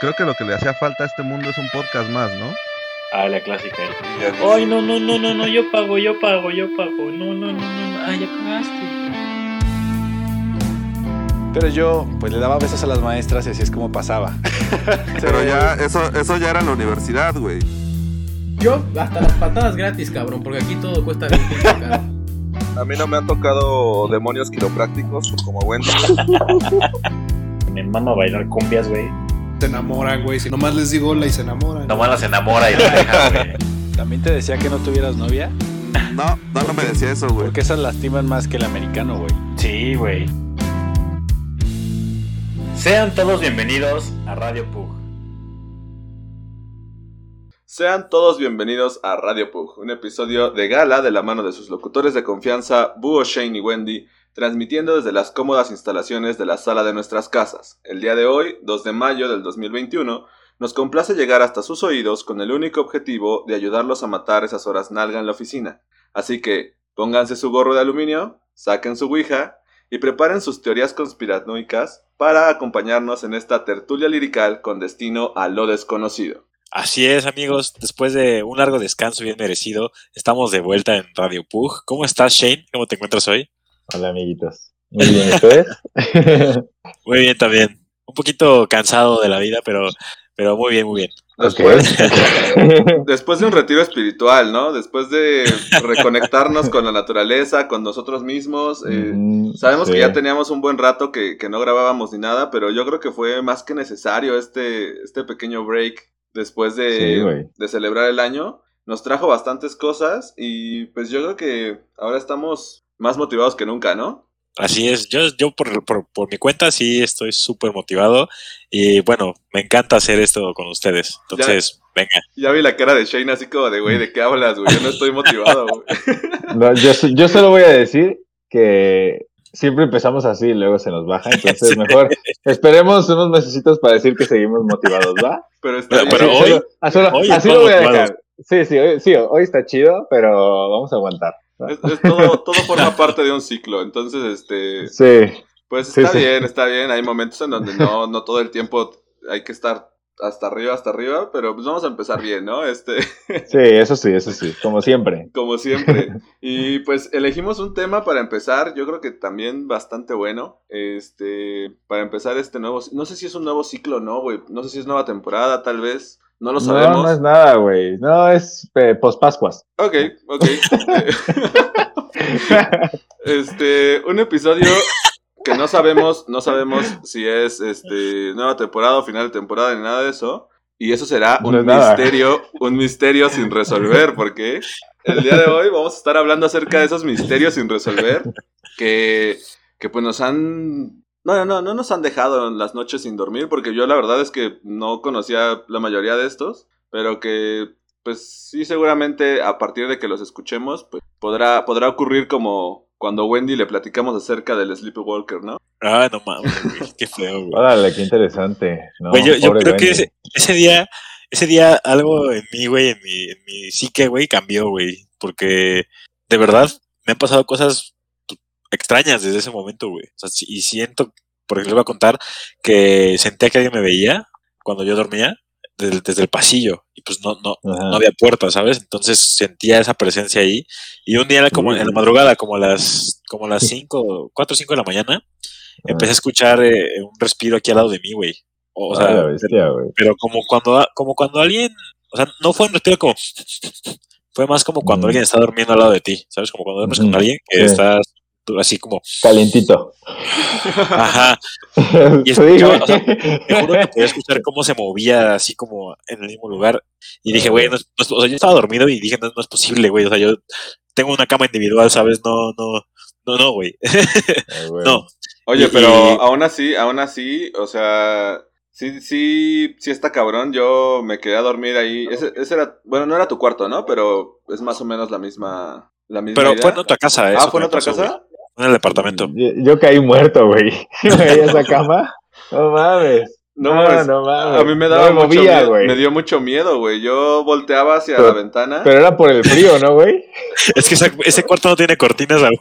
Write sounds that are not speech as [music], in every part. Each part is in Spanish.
creo que lo que le hacía falta a este mundo es un podcast más, ¿no? Ah, la clásica. Ay, no, no, no, no, no, yo pago, yo pago, yo pago. No, no, no, no, ay, ya pagaste. Pero yo, pues le daba besos a las maestras y así es como pasaba. [laughs] Pero ya, eso, eso ya era en la universidad, güey. Yo, hasta las patadas gratis, cabrón, porque aquí todo cuesta bien. A mí no me han tocado demonios quiroprácticos como Wendy. [laughs] Me mama bailar cumbias, güey. Se enamoran, güey. Si nomás les digo hola y se enamoran. Nomás las enamora y la deja, [laughs] güey. ¿También te decía que no tuvieras novia? No, no, no me decía eso, güey. Porque esas lastiman más que el americano, güey. Sí, güey. Sean todos bienvenidos a Radio Pug. Sean todos bienvenidos a Radio Pug, un episodio de gala de la mano de sus locutores de confianza, Búho, Shane y Wendy, transmitiendo desde las cómodas instalaciones de la sala de nuestras casas. El día de hoy, 2 de mayo del 2021, nos complace llegar hasta sus oídos con el único objetivo de ayudarlos a matar esas horas nalga en la oficina. Así que, pónganse su gorro de aluminio, saquen su ouija y preparen sus teorías conspiranoicas para acompañarnos en esta tertulia lirical con destino a lo desconocido. Así es, amigos. Después de un largo descanso bien merecido, estamos de vuelta en Radio Pug. ¿Cómo estás, Shane? ¿Cómo te encuentras hoy? Hola, amiguitos. Muy bien, ¿ustedes? [laughs] Muy bien también. Un poquito cansado de la vida, pero, pero muy bien, muy bien. Después, [laughs] después de un retiro espiritual, ¿no? Después de reconectarnos con la naturaleza, con nosotros mismos. eh, Mm, sabemos sí. que ya teníamos un buen rato que, que no grabábamos ni nada, pero yo creo que fue más que necesario este, este pequeño break después de, de celebrar el año. Nos trajo bastantes cosas y pues yo creo que ahora estamos más motivados que nunca, ¿no? Así es. Yo, yo por, por, por mi cuenta sí estoy súper motivado y bueno, me encanta hacer esto con ustedes. Entonces, venga. Ya vi la cara de Shane así como de, güey, ¿de qué hablas, güey? Yo no estoy motivado, güey. [laughs] No, yo, yo solo voy a decir que siempre empezamos así y luego se nos baja. Entonces, [laughs] Sí. mejor esperemos unos mesecitos para decir que seguimos motivados, ¿va? Pero está Pero- pero hoy- solo- solo- hoy así lo voy a dejar. Sí, sí, hoy, sí, hoy está chido, pero vamos a aguantar. Es, [laughs] es todo, todo forma parte de un ciclo, entonces, este, Sí, pues está sí. bien, está bien. Hay momentos en donde no, no todo el tiempo hay que estar hasta arriba, hasta arriba, pero pues vamos a empezar bien, ¿no? Este, [laughs] sí, eso sí, eso sí, como siempre. como siempre. Y pues elegimos un tema para empezar, yo creo que también bastante bueno. Este, para empezar este nuevo, no sé si es un nuevo ciclo no, güey. No sé si es nueva temporada, tal vez. No lo No, sabemos. no es nada, güey. No, es eh, post-Pascuas. Ok, ok. [laughs] este, un episodio que no sabemos, no sabemos si es este nueva temporada o final de temporada ni nada de eso. Y eso será un No es nada. misterio, un misterio sin resolver, porque el día de hoy vamos a estar hablando acerca de esos misterios sin resolver que, que pues nos han no, no, no, no nos han dejado en las noches sin dormir, porque yo la verdad es que no conocía la mayoría de estos, pero que pues sí, seguramente a partir de que los escuchemos, pues podrá, podrá ocurrir como cuando Wendy le platicamos acerca del Sleepwalker, ¿no? Ah, no mames, güey, qué feo, güey. Órale, qué interesante. No, Güey, yo, creo que ese, ese día, ese día algo en mí, güey, en mi, en mi psique, güey, cambió, güey. Porque de verdad me han pasado cosas extrañas desde ese momento, güey. O sea, y siento, por ejemplo, les voy a contar que sentía que alguien me veía cuando yo dormía desde, desde el pasillo. Y pues no, no, Ajá. no había puerta, ¿sabes? Entonces sentía esa presencia ahí. Y un día, como en la madrugada, como a las, como a las 5, 4 o 5 de la mañana, empecé a escuchar eh, un respiro aquí al lado de mí, güey. O, o Ah, sea, bestia, pero como cuando, como cuando alguien, o sea, no fue un respiro como, fue más como cuando Ujú. alguien está durmiendo al lado de ti, ¿sabes? Como cuando duermes con Ujú, alguien que sí. estás tú así como, Calientito. ajá, [laughs] Y Sí, escuchaba, güey. o sea, te juro que podía escuchar cómo se movía así como en el mismo lugar. Y dije, güey, no es- no o sea, yo estaba dormido y dije, no, no es posible, güey. O sea, yo tengo una cama individual, ¿sabes? No, no, no, no, güey. Ay, güey. no. Oye, pero y- aún así, aún así, o sea, sí, sí, sí está cabrón. Yo me quedé a dormir ahí. Ese, ese era, bueno, no era tu cuarto, ¿no? Pero es más o menos la misma, la misma Pero idea. fue en otra casa, ¿eh? Ah, ¿fue en otra pasó, casa? güey. En el departamento. Yo, yo caí muerto, güey. [laughs] Esa cama. No mames. No, No, mames. no mames. A mí me No daba me mucho movía, miedo, güey. me dio mucho miedo, güey. Yo volteaba hacia Pero- la ventana. Pero era por el frío, ¿no, güey? [laughs] Es que esa- ese cuarto no tiene cortinas aún.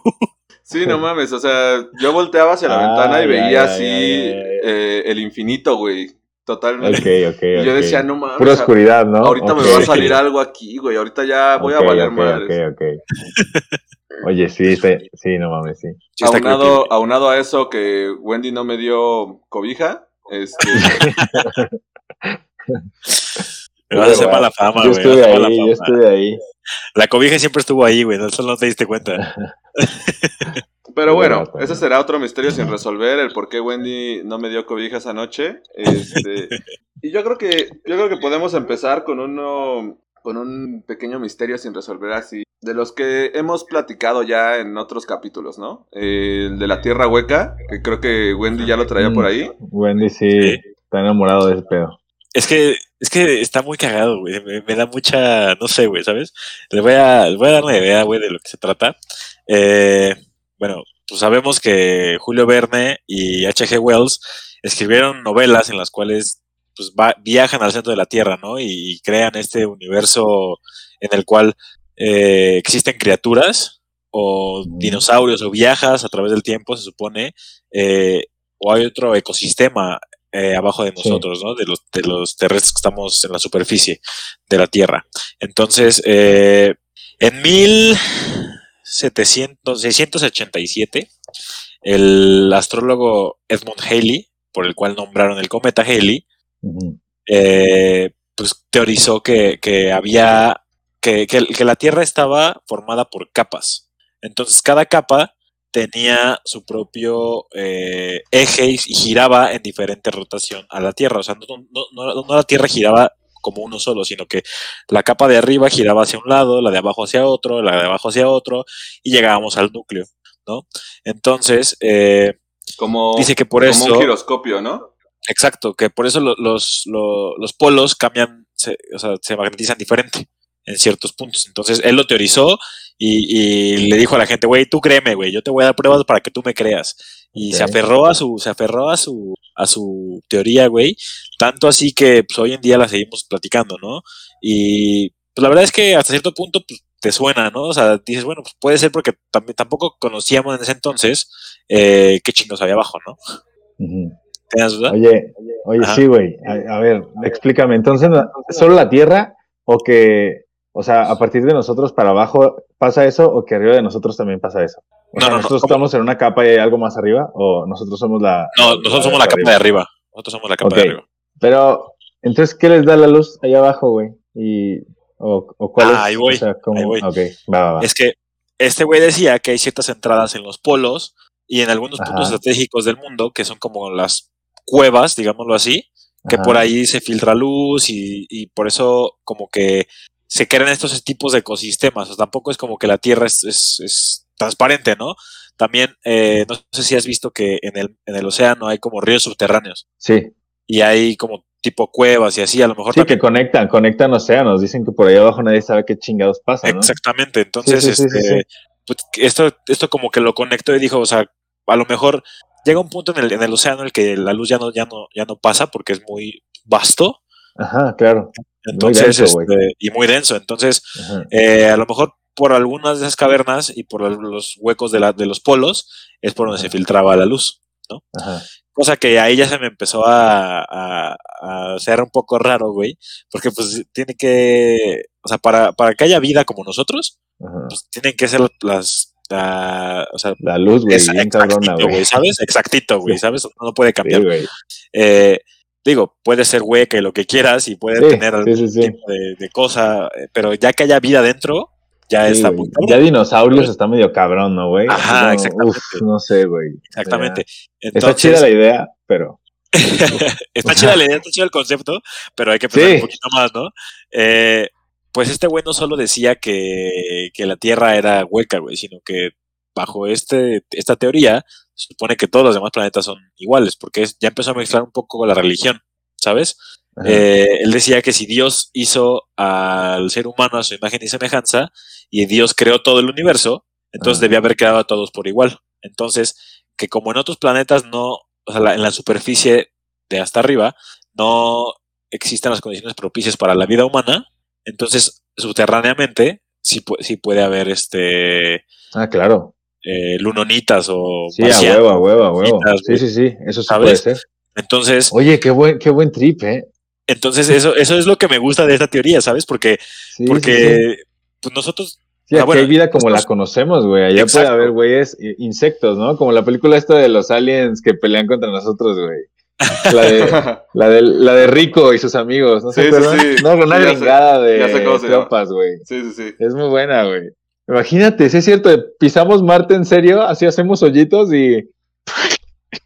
Sí, no mames, o sea, yo volteaba hacia la Ah, [laughs] ventana y ya, veía ya, así ya, ya, ya. eh, el infinito, güey. Totalmente. Ok, ok, Y yo decía, no mames. Pura o sea, oscuridad, ¿no? Ahorita me va a salir algo aquí, güey. Ahorita ya voy a valer ok, madres. ok, ok. Oye, sí, sí, sí, no mames, sí. Aunado, aunado a eso que Wendy no me dio cobija, este, [laughs] Me vas a hacer mala fama, Yo güey. a estuve ahí, yo estuve ahí. La cobija siempre estuvo ahí, güey. No, solo no te diste cuenta. [laughs] Pero bueno, pues. ese será otro misterio sin resolver, el por qué Wendy no me dio cobija esa noche. Este, [laughs] y yo creo que yo creo que podemos empezar con uno con un pequeño misterio sin resolver así, de los que hemos platicado ya en otros capítulos, ¿no? El de la Tierra Hueca, que creo que Wendy ya lo traía por ahí. Wendy sí, está enamorado de ese pedo. Es que, es que está muy cagado, güey. Me, me da mucha, no sé, güey, ¿sabes? Les voy a, les voy a dar una idea, güey, de lo que se trata. Eh, bueno, pues sabemos que Julio Verne y H.G. Wells escribieron novelas en las cuales pues va- viajan al centro de la Tierra, ¿no? Y, crean este universo en el cual eh, existen criaturas o dinosaurios o viajas a través del tiempo, se supone, eh, o hay otro ecosistema eh, abajo de Sí. nosotros, ¿no? De los, de los terrestres que estamos en la superficie de la Tierra. Entonces, eh, en 1700, 687, el astrólogo Edmund Halley, por el cual nombraron el cometa Halley, eh, pues teorizó que, que había que, que- que la Tierra estaba formada por capas. Entonces cada capa tenía su propio eh, eje y, y giraba en diferente rotación a la Tierra. O sea, no, no- no- no la Tierra giraba como uno solo, sino que la capa de arriba giraba hacia un lado, la de abajo hacia otro, la de abajo hacia otro, y llegábamos al núcleo, ¿no? Entonces, eh, Como, dice que por como eso... un giroscopio, ¿no? Exacto, que por eso lo- los, lo- los polos cambian, se, o sea, se magnetizan diferente en ciertos puntos. Entonces él lo teorizó y, y le dijo a la gente, güey, tú créeme, güey, yo te voy a dar pruebas para que tú me creas. Y se aferró a su, se aferró a su, a su teoría, güey. Tanto así que pues, hoy en día la seguimos platicando, ¿no? Y pues, la verdad es que hasta cierto punto pues, te suena, ¿no? O sea, dices, bueno, pues puede ser porque también tampoco conocíamos en ese entonces eh, qué chingos había abajo, ¿no? ¿Tenías duda? Oye, oye, Ajá. sí, güey. A, a ver, explícame. Entonces, ¿no- ¿solo la Tierra o que, o sea, a partir de nosotros para abajo pasa eso o que arriba de nosotros también pasa eso? O No, sea, no, no, ¿nosotros estamos en una capa y hay algo más arriba o nosotros somos la... No, nosotros somos la capa de arriba. Nosotros somos la capa de arriba. Pero, entonces, ¿qué les da la luz ahí abajo, güey? Y, o, o cuál Ah, es, ahí voy, o sea, ¿cómo? ahí voy. Ok, va, va. Es que este güey decía que hay ciertas entradas en los polos y en algunos puntos estratégicos del mundo que son como las cuevas, digámoslo así, que Ajá. por ahí se filtra luz y, y por eso como que se crean estos tipos de ecosistemas. O sea, tampoco es como que la Tierra es, es- es transparente, ¿no? También, eh, no sé si has visto que en el, en el océano hay como ríos subterráneos Sí, y hay como tipo cuevas y así, a lo mejor sí, también que conectan, conectan océanos. Dicen que por ahí abajo nadie sabe qué chingados pasa, ¿no? Exactamente, entonces sí, sí, sí, este, sí. pues, esto, esto como que lo conectó y dijo, o sea, a lo mejor llega un punto en el, en el océano en el que la luz ya no, ya no, ya no pasa porque es muy vasto, Ajá, claro. entonces, denso, este, y muy denso, entonces eh, a lo mejor por algunas de esas cavernas y por los huecos de, la, de los polos es por donde se filtraba la luz. Ajá. Cosa que ahí ya se me empezó a, a, a hacer un poco raro, güey, porque pues tiene que, o sea, para, para que haya vida como nosotros, pues tienen que ser las, la- o sea, La luz, güey, exactito, güey. ¿sabes? Exactito, güey, Sí. ¿sabes? No puede Sí, cambiar. güey. Eh, digo, puede ser hueca y lo que quieras y puede Sí, tener sí, algún sí, sí. tipo de, de cosa, eh, pero ya que haya vida dentro, ya está muy. Ya dinosaurios está medio cabrón, ¿no, güey? Ajá, exactamente. uf, no sé, güey. Exactamente. Está chida la idea, pero. [laughs] está chida la idea, está chido el concepto, pero hay que pensar un poquito más, ¿no? Eh, pues este güey no solo decía que, que la Tierra era hueca, güey, sino que bajo este, esta teoría se supone que todos los demás planetas son iguales, porque es- ya empezó a mezclar un poco con la religión, ¿sabes? Eh, él decía que si Dios hizo al ser humano a su imagen y semejanza y Dios creó todo el universo, entonces Ajá. debía haber creado a todos por igual. Entonces, que como en otros planetas no, o sea, la- en la superficie de hasta arriba, no existen las condiciones propicias para la vida humana, entonces subterráneamente sí, sí puede haber este Ah, claro. Eh, lunonitas o Sí, a marcianos. huevo, a huevo, a huevo. Sí, sí, sí. Eso sí ¿Sabes? puede ser. Entonces, Oye, qué buen, qué buen trip, ¿eh? entonces eso, eso es lo que me gusta de esta teoría, ¿sabes? Porque, Sí, porque sí, sí. pues nosotros Sí, Ah, aquí bueno, hay vida como la conocemos, güey. Allá Exacto. puede haber güeyes, insectos, ¿no? Como la película esta de los aliens que pelean contra nosotros, güey. La de, [laughs] la de, la de Rico y sus amigos, ¿no se Sí, sí, sí. No, una Sí, ya sé- gringada de tropas, güey. sí, sí, sí. Es muy buena, güey. Imagínate, si es cierto, pisamos Marte en serio, así hacemos hoyitos y...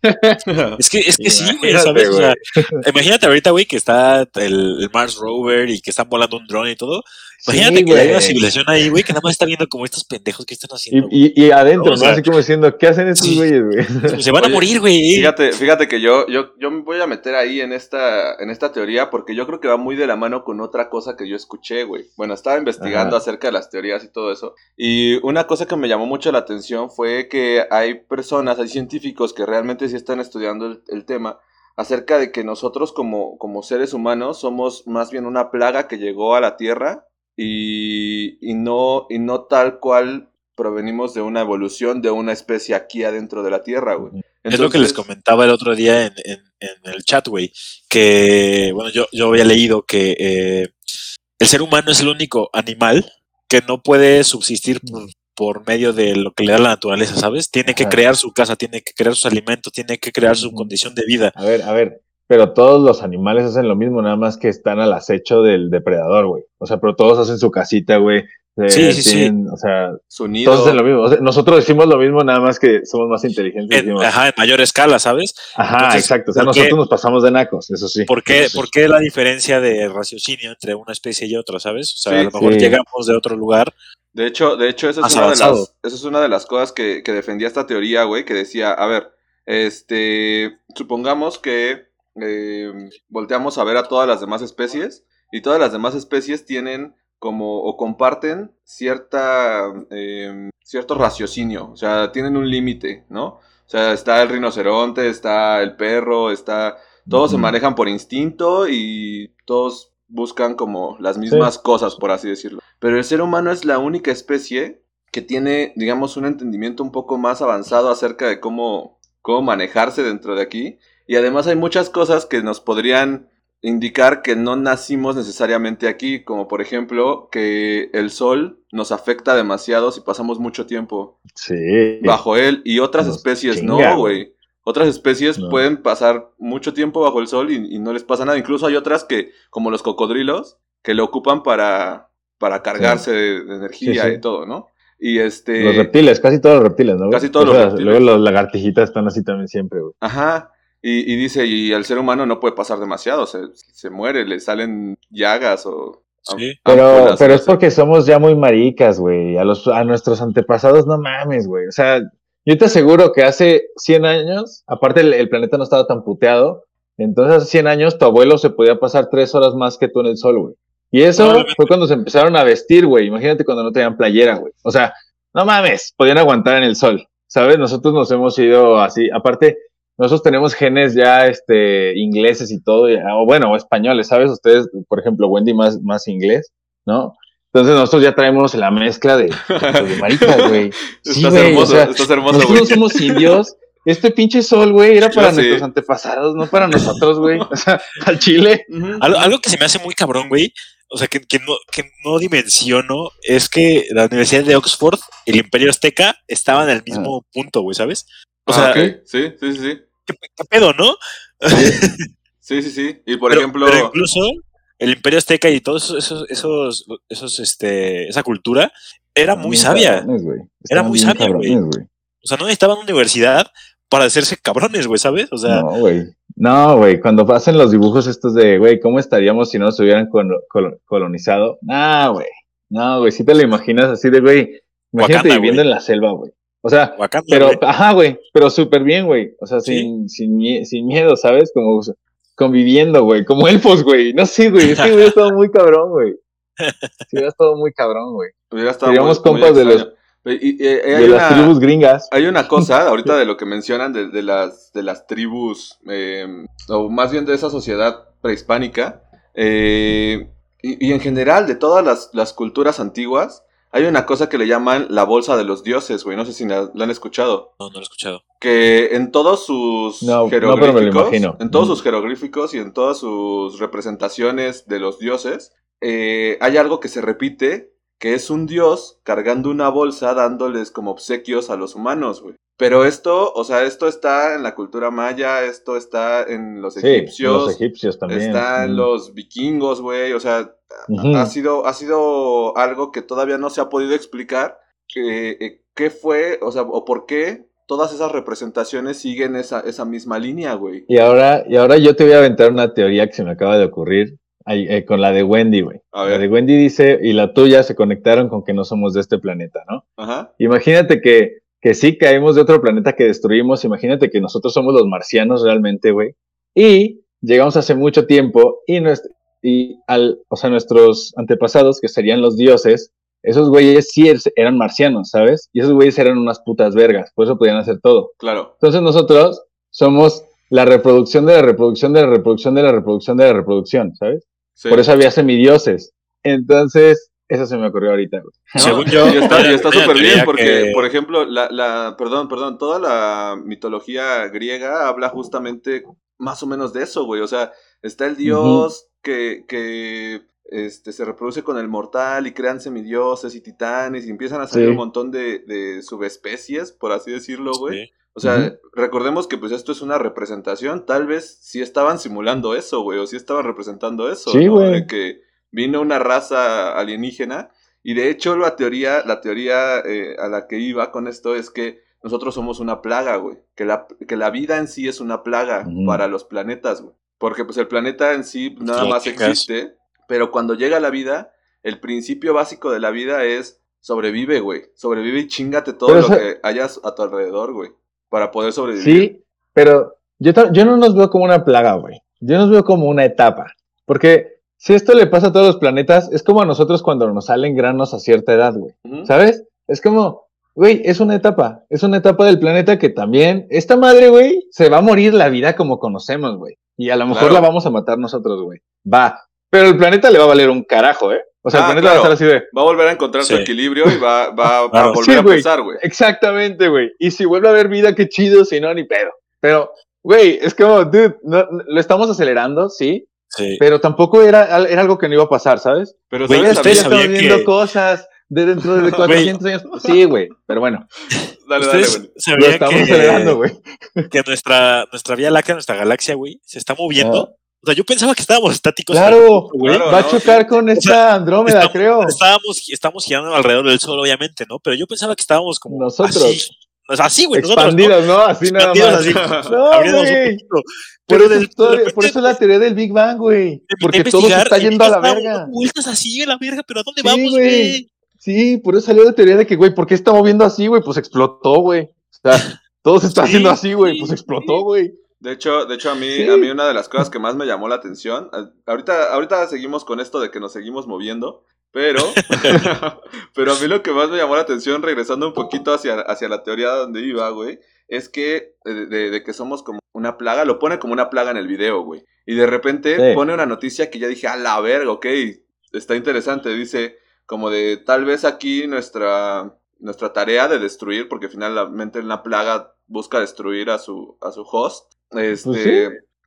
[laughs] Es que, es que sí, güey, Imagínate, ¿sabes? O sea, imagínate ahorita, güey, que está el, el Mars Rover y que están volando un drone y todo. Imagínate Sí, que hay una civilización ahí, güey, que nada más está viendo como estos pendejos que están haciendo. Y, y, y adentro, O ¿no? sea, Así como diciendo, ¿qué hacen estos sí. güeyes, güey? güey. Se van a morir, güey. Fíjate, fíjate que yo, yo, yo me voy a meter ahí en esta, en esta teoría porque yo creo que va muy de la mano con otra cosa que yo escuché, güey. Bueno, estaba investigando Ajá. acerca de las teorías y todo eso. Y una cosa que me llamó mucho la atención fue que hay personas, hay científicos que realmente sí están estudiando el, el tema acerca de que nosotros como, como seres humanos somos más bien una plaga que llegó a la Tierra y, y, no, y no tal cual provenimos de una evolución de una especie aquí adentro de la Tierra, güey. Es lo que les comentaba el otro día en, en- en el chat, güey. Que, bueno, yo, yo había leído que eh, el ser humano es el único animal que no puede subsistir por, por medio de lo que le da la naturaleza, ¿sabes? Tiene que crear su casa, tiene que crear sus alimentos, tiene que crear su condición de vida. A ver, a ver, pero todos los animales hacen lo mismo, nada más que están al acecho del depredador, güey. O sea, pero todos hacen su casita, güey. Eh, Sí, sí, sí. O sea, su nido. todos hacen lo mismo. O sea, nosotros decimos lo mismo, nada más que somos más inteligentes. En, decimos, ajá, en mayor escala, ¿sabes? ajá, entonces, exacto. O sea, nosotros nos pasamos de nacos, eso sí. ¿Por qué, sí. por qué la diferencia de raciocinio entre una especie y otra, ¿sabes? O sea, Sí, a lo mejor sí. llegamos de otro lugar. De hecho, de hecho, esa es, una de avanzado. las, esa es una de las cosas que, que defendía esta teoría, güey, que decía, a ver, este, supongamos que eh, volteamos a ver a todas las demás especies y todas las demás especies tienen como o comparten cierta eh, cierto raciocinio, o sea, tienen un límite, ¿no? O sea, está el rinoceronte, está el perro, está todos se manejan por instinto y todos buscan como las mismas cosas, por así decirlo. Pero el ser humano es la única especie que tiene, digamos, un entendimiento un poco más avanzado acerca de cómo, cómo manejarse dentro de aquí. Y además hay muchas cosas que nos podrían indicar que no nacimos necesariamente aquí, como por ejemplo que el sol nos afecta demasiado si pasamos mucho tiempo Sí. bajo él y otras Nos especies no, güey. Otras especies No. pueden pasar mucho tiempo bajo el sol y, y no les pasa nada. Incluso hay otras que, como los cocodrilos, que lo ocupan para, para cargarse de, de energía Sí, y todo, ¿no? Y este... Los reptiles, casi todos los reptiles, ¿no? Casi todos O los reptiles. Luego los lagartijitas están así también siempre, güey. Ajá. Y, y dice, y al ser humano no puede pasar demasiado, se, se muere, le salen llagas o... Sí. Pero, ampulas, pero es porque somos ya muy maricas, güey. A, los, a nuestros antepasados, no mames, güey. O sea, yo te aseguro que hace 100 años, aparte el, el planeta no estaba tan puteado, entonces hace 100 años tu abuelo se podía pasar tres horas más que tú en el sol, güey. Y eso fue cuando se empezaron a vestir, güey. Imagínate cuando no tenían playera, güey. O sea, no mames, podían aguantar en el sol, ¿sabes? Nosotros nos hemos ido así. Aparte, nosotros tenemos genes ya este, ingleses y todo, y- o bueno, o españoles, ¿sabes? Ustedes, por ejemplo, Wendy más, más inglés, ¿no? Entonces nosotros ya traemos la mezcla de, de maricas, [laughs] güey. Sí, estás güey, hermoso, o sea, estás hermoso, Nosotros no somos indios. Este pinche sol, güey, era para nuestros antepasados, no para nosotros, güey. O sea, [laughs] al chile. Algo, algo que se me hace muy cabrón, güey. O sea, que, que no, que no dimensiono es que la Universidad de Oxford y el Imperio Azteca estaban en el mismo punto, güey, ¿sabes? O Ah, sea, ok. Sí, sí, sí, sí. ¿qué, qué pedo, no? [laughs] Sí, sí, sí. Y por pero, ejemplo... pero incluso el Imperio Azteca y todos esos, esos, esos, este, esa cultura era muy sabia. cabrones. Era muy sabia, güey. O sea, no necesitaban universidad para hacerse cabrones, güey, ¿sabes? O sea, No, güey. No, güey. Cuando hacen los dibujos estos de, güey, ¿cómo estaríamos si no nos hubieran colo- colo- colonizado? No, güey. No, güey. Si te lo imaginas así de, güey. Imagínate Wakanda, viviendo en la selva, güey. O sea, Wakanda, pero, ajá, güey. Pero súper bien, güey. O sea, Sí. sin, sin, sin miedo, ¿sabes? Como conviviendo, güey. Como elfos, güey. No sé, güey. Es que hubiera estado muy cabrón, güey. [laughs] Sí, hubiera estado muy cabrón, güey. Hubiera estado Seríamos muy- muy compas de los- extraño. Y- y- y- De las tribus gringas. Hay una cosa [laughs] ahorita de lo que mencionan de, de las, de las tribus, eh, o más bien de esa sociedad prehispánica, eh, y, y en general de todas las, las culturas antiguas, hay una cosa que le llaman la bolsa de los dioses, güey, no sé si la, la han escuchado, No, no lo he escuchado. que en todos sus No, no, pero me lo jeroglíficos, imagino. en todos sus jeroglíficos y en todas sus representaciones de los dioses, eh, hay algo que se repite, que es un dios cargando una bolsa dándoles como obsequios a los humanos, güey. Pero esto, o sea, esto está en la cultura maya, esto está en los Sí, egipcios, los egipcios también. está en Mm. los vikingos, güey. O sea, ha sido, ha sido algo que todavía no se ha podido explicar. eh, eh, ¿Qué fue, o sea, o por qué todas esas representaciones siguen esa, esa misma línea, güey? Y ahora, y ahora yo te voy a aventar una teoría que se me acaba de ocurrir eh, con la de Wendy, güey. La de Wendy dice, y la tuya se conectaron con que no somos de este planeta, ¿no? Ajá. Imagínate que, que sí caemos de otro planeta que destruimos, imagínate que nosotros somos los marcianos realmente, güey. Y llegamos hace mucho tiempo y, nues- y al, o sea, nuestros antepasados, que serían los dioses, esos güeyes sí er- eran marcianos, ¿sabes? Y esos güeyes eran unas putas vergas, por eso podían hacer todo. Claro. Entonces nosotros somos la reproducción de la reproducción de la reproducción de la reproducción de la reproducción, ¿sabes? Sí. Por eso había semidioses. Entonces, eso se me ocurrió ahorita, güey. Según [laughs] yo. Y está, súper bien porque, que- por ejemplo, la, la, perdón, perdón, toda la mitología griega habla justamente más o menos de eso, güey. O sea, está el dios que, que este, se reproduce con el mortal y crean semidioses y titanes y empiezan a salir Sí. un montón de, de subespecies, por así decirlo, güey. Sí. O sea, recordemos que pues esto es una representación, tal vez sí estaban simulando eso, güey, o sí estaban representando eso, Sí, ¿no? güey. De que vino una raza alienígena y de hecho la teoría, la teoría eh, a la que iba con esto es que nosotros somos una plaga, güey, que la, que la vida en sí es una plaga para los planetas, güey, porque pues el planeta en sí nada más existe, pero cuando llega la vida, el principio básico de la vida es sobrevive, güey, sobrevive y chingate todo Pero lo esa- que hayas a tu alrededor, güey para poder sobrevivir. Sí, pero yo, yo no nos veo como una plaga, güey. Yo nos veo como una etapa. Porque si esto le pasa a todos los planetas, es como a nosotros cuando nos salen granos a cierta edad, güey. ¿Sabes? Es como, güey, es una etapa. Es una etapa del planeta que también, esta madre, güey, se va a morir la vida como conocemos, güey. Y a lo mejor Claro. la vamos a matar nosotros, güey. Va. Pero el planeta le va a valer un carajo, ¿eh? O sea, Ah, el planeta claro. va a estar así de, Va a volver a encontrar su equilibrio y va, va, [laughs] va a volver Sí, a empezar, güey. Exactamente, güey. Y si vuelve a haber vida, qué chido, si no, ni pedo. Pero, güey, es como, dude, no- no- lo estamos acelerando, sí, Sí. pero tampoco era, era algo que no iba a pasar, ¿sabes? Pero Güey, ¿sabes? ustedes sabían viendo que- cosas de dentro de [laughs] 400 años. Sí, güey, pero bueno, [laughs] Dale, dale, güey. lo estamos que, acelerando, güey. que nuestra, nuestra Vía Láctea, nuestra galaxia, güey, se está moviendo. Ah. O sea, yo pensaba que estábamos estáticos. Claro, güey. claro. Va a chocar con esta Andrómeda, estamos- creo. Estábamos, estamos girando alrededor del sol, obviamente, ¿no? Pero yo pensaba que estábamos como Nosotros. así. O sea, así, güey, nosotros, ¿no? Expandidos, ¿no? Así nada Expandidos más. así, [laughs] No, [laughs] güey. Por Pero eso, de por eso es la teoría del Big Bang, güey. Porque todo se está yendo a la verga. vueltas así a la verga, pero ¿a dónde Sí, vamos, güey. Sí, por eso salió la teoría de que, güey, ¿por qué está moviendo así, güey? Pues explotó, güey. O sea, [laughs] todo se está Sí, haciendo así, güey. Pues explotó, güey. De hecho, de hecho a mí, Sí. a mí una de las cosas que más me llamó la atención, a- ahorita, ahorita seguimos con esto de que nos seguimos moviendo, pero, [laughs] [laughs] pero a mí lo que más me llamó la atención, regresando un poquito hacia, hacia la teoría donde iba, güey, es que de, de- de que somos como una plaga, lo pone como una plaga en el video, güey. Y de repente Sí. pone una noticia que ya dije, a la verga, ok, está interesante, dice como de tal vez aquí nuestra, nuestra tarea de destruir, porque finalmente la plaga busca destruir a su, a su host, este, Pues sí.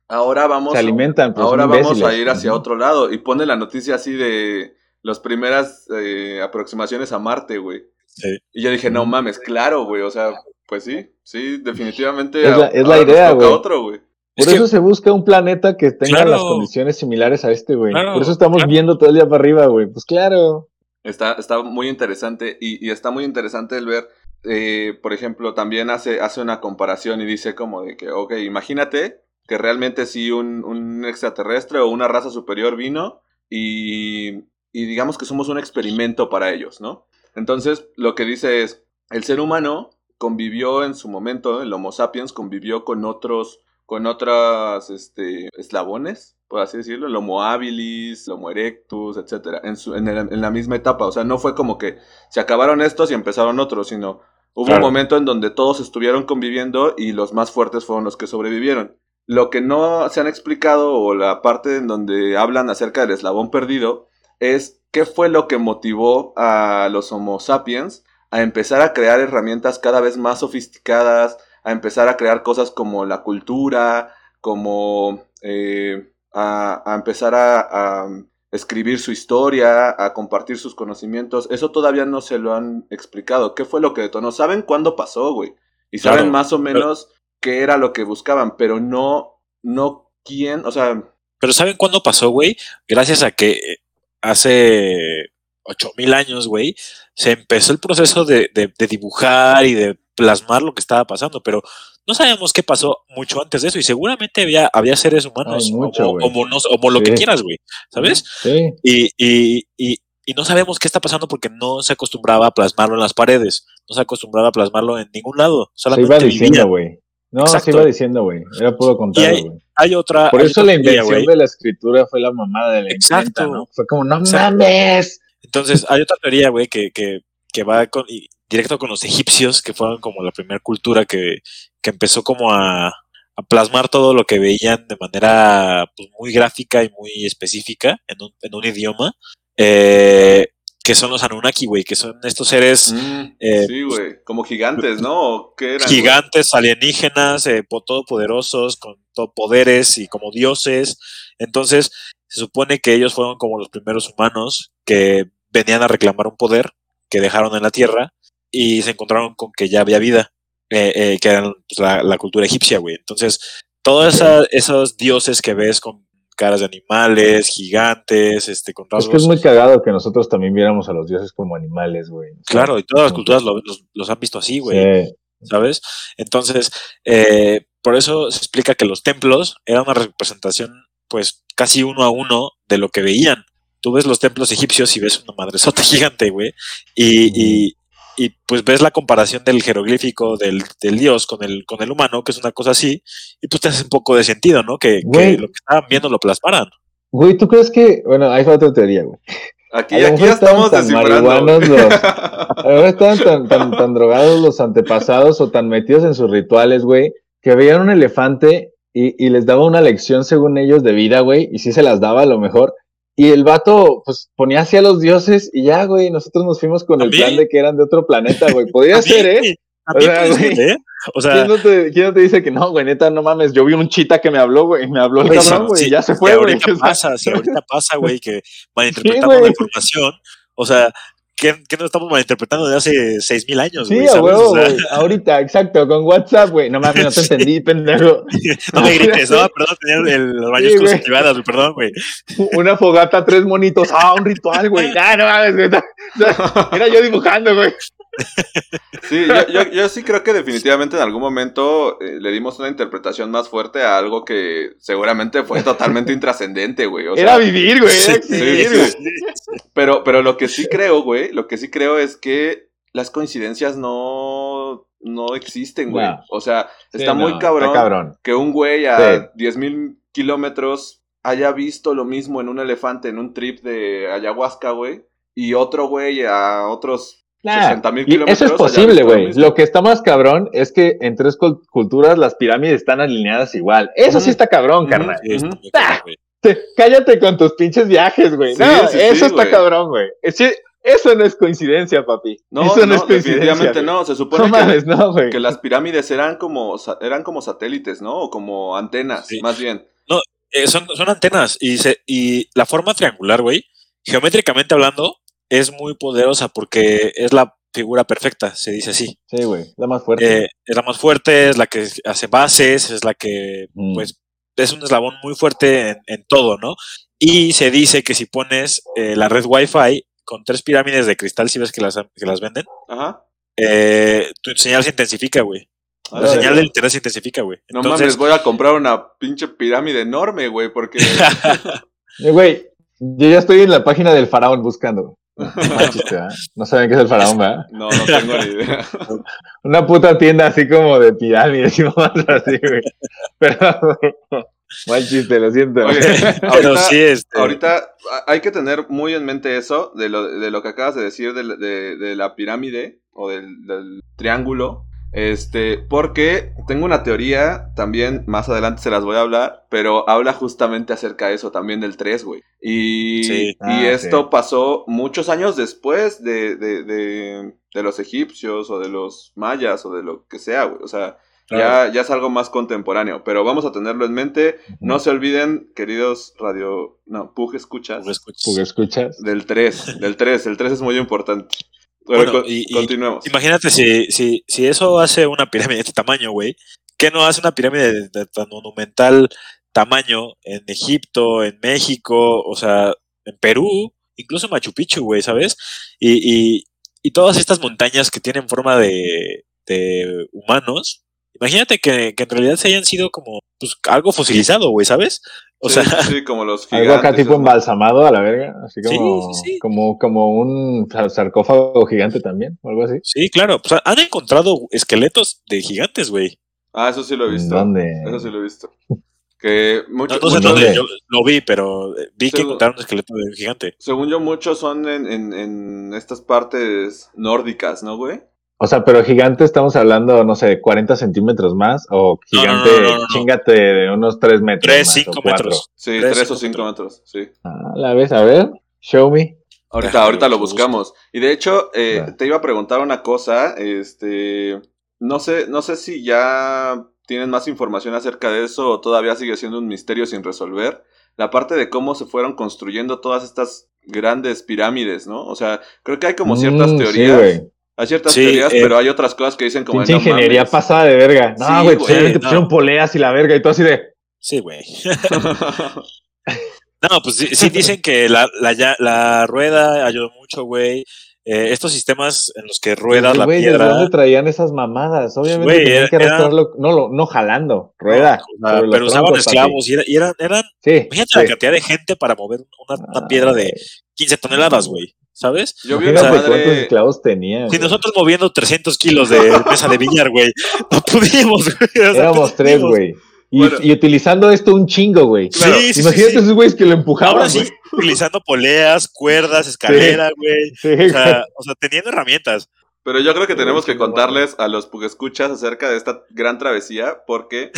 ahora vamos, Se alimentan, pues, ahora vamos a ir hacia otro lado y pone la noticia así de las primeras eh, aproximaciones a Marte, güey. Sí. Y yo dije, no mames, claro, güey, o sea, pues sí, sí, definitivamente. Es la- a- es la ahora nos idea, güey. otro, güey. Por Es que- eso se busca un planeta que tenga Claro. las condiciones similares a este, güey. Claro, Por eso estamos claro. viendo todo el día para arriba, güey. Pues claro. Está, está muy interesante y, y está muy interesante el ver, eh, por ejemplo, también hace, hace una comparación y dice como de que, ok, imagínate que realmente sí un, un extraterrestre o una raza superior vino y, y digamos que somos un experimento para ellos, ¿no? Entonces, lo que dice es, el ser humano convivió en su momento, el Homo sapiens convivió con otros, con otras, este, eslabones, por así decirlo, el Homo habilis, el Homo erectus, etcétera, en, su- en, el- en la misma etapa, o sea, no fue como que se acabaron estos y empezaron otros, sino hubo Claro. un momento en donde todos estuvieron conviviendo y los más fuertes fueron los que sobrevivieron. Lo que no se han explicado o la parte en donde hablan acerca del eslabón perdido es qué fue lo que motivó a los Homo sapiens a empezar a crear herramientas cada vez más sofisticadas, a empezar a crear cosas como la cultura, como eh, a, a empezar a, a escribir su historia, a compartir sus conocimientos. Eso todavía no se lo han explicado. ¿Qué fue lo que detonó? ¿Saben cuándo pasó, güey? Y saben Claro, más o menos qué era lo que buscaban, pero no, no quién, o sea, Pero ¿saben cuándo pasó, güey? Gracias a que eh, hace 8000 años, güey, se empezó el proceso de, de- de dibujar y de plasmar lo que estaba pasando, pero no sabemos qué pasó mucho antes de eso y seguramente había, había seres humanos Ay, mucho, o, güey. o monos, o lo que quieras, güey, ¿sabes? Sí. Y, y, y, y no sabemos qué está pasando porque no se acostumbraba a plasmarlo en las paredes, no se acostumbraba a plasmarlo en ningún lado, Se solamente iba diciendo, güey. No, Exacto. se iba diciendo, güey. Era puro contrario, hay- güey. Hay otra. Por hay eso otra la invención de la escritura fue la mamada de la Exacto. ¿no? Fue como, no Exacto. mames. Entonces, hay otra teoría, güey, que, que, que va con, y directo con los egipcios, que fueron como la primera cultura que, que empezó como a, a plasmar todo lo que veían de manera pues, muy gráfica y muy específica en un, en un idioma, eh, que son los Anunnaki, güey, que son estos seres mm, Eh, sí, güey, como gigantes, ¿no? Gigantes, alienígenas, eh, po- todopoderosos, con to- poderes y como dioses. Entonces, se supone que ellos fueron como los primeros humanos que venían a reclamar un poder que dejaron en la Tierra y se encontraron con que ya había vida, eh, eh, que eran pues, la, la cultura egipcia, güey. Entonces, todos esos dioses que ves con caras de animales, gigantes, este, con Es rasgos... que es muy cagado que nosotros también viéramos a los dioses como animales, güey. Claro, y todas las culturas lo- los, los han visto así, güey. Sí. ¿sabes? Entonces, eh, por eso se explica que los templos eran una representación, pues, casi uno a uno de lo que veían. Tú ves los templos egipcios y ves una madresota [laughs] gigante, güey, y, y, y, pues ves la comparación del jeroglífico del, del dios con el, con el humano, que es una cosa así, y pues te hace un poco de sentido, ¿no? Que, lo que estaban viendo lo plasmaran. Güey, ¿tú crees que.? Bueno, ahí fue otra teoría, güey. Aquí, A lo aquí ya estamos estaban tan descifrando. los- [laughs] Ahora estaban tan, tan, tan drogados los antepasados o tan metidos en sus rituales, güey, que veían un elefante y, y les daba una lección, según ellos, de vida, güey, y sí se las daba a lo mejor. Y el vato, pues, ponía así a los dioses y ya, güey, nosotros nos fuimos con el plan de que eran de otro planeta, güey. [laughs] Podría ser, ¿eh? También O sea, ser, güey. ¿eh? O sea, ¿Quién no, te, quién no te dice que no, güey? Neta, no mames. Yo vi un chita que me habló, güey. Me habló el Güey, cabrón, sí, güey. sí, y ya se fue, güey. ahorita [laughs] pasa, si ahorita pasa, güey, que [laughs] malinterpretamos güey. la información. O sea, ¿qué, qué no estamos malinterpretando de hace seis mil años, Sí, güey? a ¿sabes? huevo, O sea. Ahorita, exacto, con WhatsApp, güey. No mames, no te [laughs] Sí. entendí, pendejo. [laughs] no me grites, no, perdón, tenía el, güey. activadas, güey, perdón, güey. Una fogata, tres monitos. Ah, un ritual, güey. Ah, no mames, güey. [laughs] Era yo dibujando, güey. Sí, yo, yo- yo sí creo que definitivamente en algún momento eh, le dimos una interpretación más fuerte a algo que seguramente fue totalmente intrascendente, güey. O sea, Era vivir, güey. Era Sí, existir, sí, güey. sí. Pero, pero lo que sí creo, güey, lo que sí creo es que las coincidencias no, no existen, güey. No. O sea, Sí, está no, muy cabrón, Está cabrón. que un güey a Sí. 10.000 kilómetros haya visto lo mismo en un elefante en un trip de ayahuasca, güey. Y otro güey a otros Nah, 60,000 y kilómetros. Eso es posible, güey. Lo que está más cabrón es que en tres cul- culturas las pirámides están alineadas igual. Eso sí está cabrón, carnal. Te- cállate con tus pinches viajes, güey. Sí, no, sí, eso sí, está cabrón, güey. Eso no es coincidencia, papi. No, eso no, no, es coincidencia. definitivamente no. Se supone No que, mames, no, güey. que las pirámides eran como, sa- eran como satélites, ¿no? O como antenas, Sí. más bien. Eh, son, son antenas y, se, y la forma triangular, güey, geométricamente hablando, es muy poderosa porque es la figura perfecta, se dice así. Sí, güey. La más fuerte. Eh, es la más fuerte, es la que hace bases, es la que, Mm. pues, es un eslabón muy fuerte en, en todo, ¿no? Y se dice que si pones eh, la red Wi-Fi con tres pirámides de cristal, si ves que las, que las venden, Ajá. eh, tu señal se intensifica, güey. La señal del internet se intensifica, güey. No Entonces, mames, voy a comprar una pinche pirámide enorme, güey, porque... [laughs] Eh, Güey, yo ya estoy en la página del faraón buscando. Chiste, ¿verdad? No saben qué es el faraón, ¿verdad? No, no tengo ni idea. Una puta tienda así como de pirámides y mamás así, güey. Pero, mal chiste, lo siento. Oye, [laughs] pero ahorita, sí, este, ahorita hay que tener muy en mente eso, de lo, de lo que acabas de decir de, la- de- de la pirámide o del, del triángulo. Este, porque tengo una teoría, también más adelante se las voy a hablar, pero habla justamente acerca de eso, también del 3, güey. Y, Sí. y Ah, esto sí. pasó muchos años después de, de, de, de los egipcios o de los mayas o de lo que sea, güey. O sea, Ya, ya es algo más contemporáneo, pero vamos a tenerlo en mente. No se olviden, queridos radio, no, Pug escuchas, Pues, escuchas. Porque escuchas. del 3, del 3, el 3 es muy importante. Pero Bueno, co- y- y- continuemos. Imagínate si, si, si eso hace una pirámide de este tamaño, güey. ¿Qué no hace una pirámide de, de tan monumental tamaño en Egipto, en México, o sea, en Perú, incluso en Machu Picchu, güey, ¿sabes? Y, y, y todas estas montañas que tienen forma de, de humanos. Imagínate que, que en realidad se hayan sido como pues, algo fosilizado, güey, ¿sabes? O Sí, sea, sí, sí, como los Algo acá tipo ¿no? embalsamado a la verga. Así Sí, como, sí, sí. como, como un sar- sarcófago gigante también, o algo así. sí, claro. Pues, han encontrado esqueletos de gigantes, güey. Ah, eso sí lo he visto. ¿Dónde? Eso sí lo he visto. Que mucho, No, no sé dónde, yo lo vi, pero eh, vi que encontraron un esqueleto de gigante. según yo, muchos son en, en, en estas partes nórdicas, ¿no, güey? O sea, pero gigante estamos hablando, no sé, 40 centímetros más o gigante, no, no, no, no. chingate de unos 3 metros. 3, más, 5 o cuatro. metros. Sí, Tres, 3 o cinco 5 metros, sí. Ah, la ves, a ver, show me. Ahorita, Déjame ahorita lo buscamos. Y de hecho, eh, te iba a preguntar una cosa, este, no sé, no sé si ya tienen más información acerca de eso o todavía sigue siendo un misterio sin resolver. La parte de cómo se fueron construyendo todas estas grandes pirámides, ¿no? O sea, creo que hay como ciertas Mm, sí, teorías. güey. Hay ciertas Sí, teorías, eh, pero hay otras cosas que dicen como Pinche no ingeniería mames. pasada de verga. No, Sí, güey, güey, pues obviamente no. pusieron poleas y la verga y todo así de. Sí, güey. [laughs] No, pues sí, sí dicen que la, la, rueda ayudó mucho, güey. Eh, estos sistemas en los que rueda Pues, la güey, ¿de piedra. dónde traían esas mamadas? Obviamente Güey, tenían que era- arrastrarlo, no, lo- no jalando, rueda. pero usaban esclavos y, era- y eran, eran, Sí, imagínate sí. la cantidad de gente para mover una, una Ah, piedra de güey. 15 toneladas, güey. ¿Sabes? Yo vi una Imagínate cuántos madre. esclavos tenían. Si nosotros moviendo 300 kilos de mesa de billar, güey, no pudimos, güey. o sea, Éramos no tres, güey. Y, Bueno. y utilizando esto un chingo, güey. Sí, sí, sí, Imagínate sí. esos güeyes que lo empujaban, Ahora sí, utilizando poleas, cuerdas, escalera, güey. Sí, O sea, o sea, teniendo herramientas. Pero yo creo que tenemos que contarles a los escuchas acerca de esta gran travesía, porque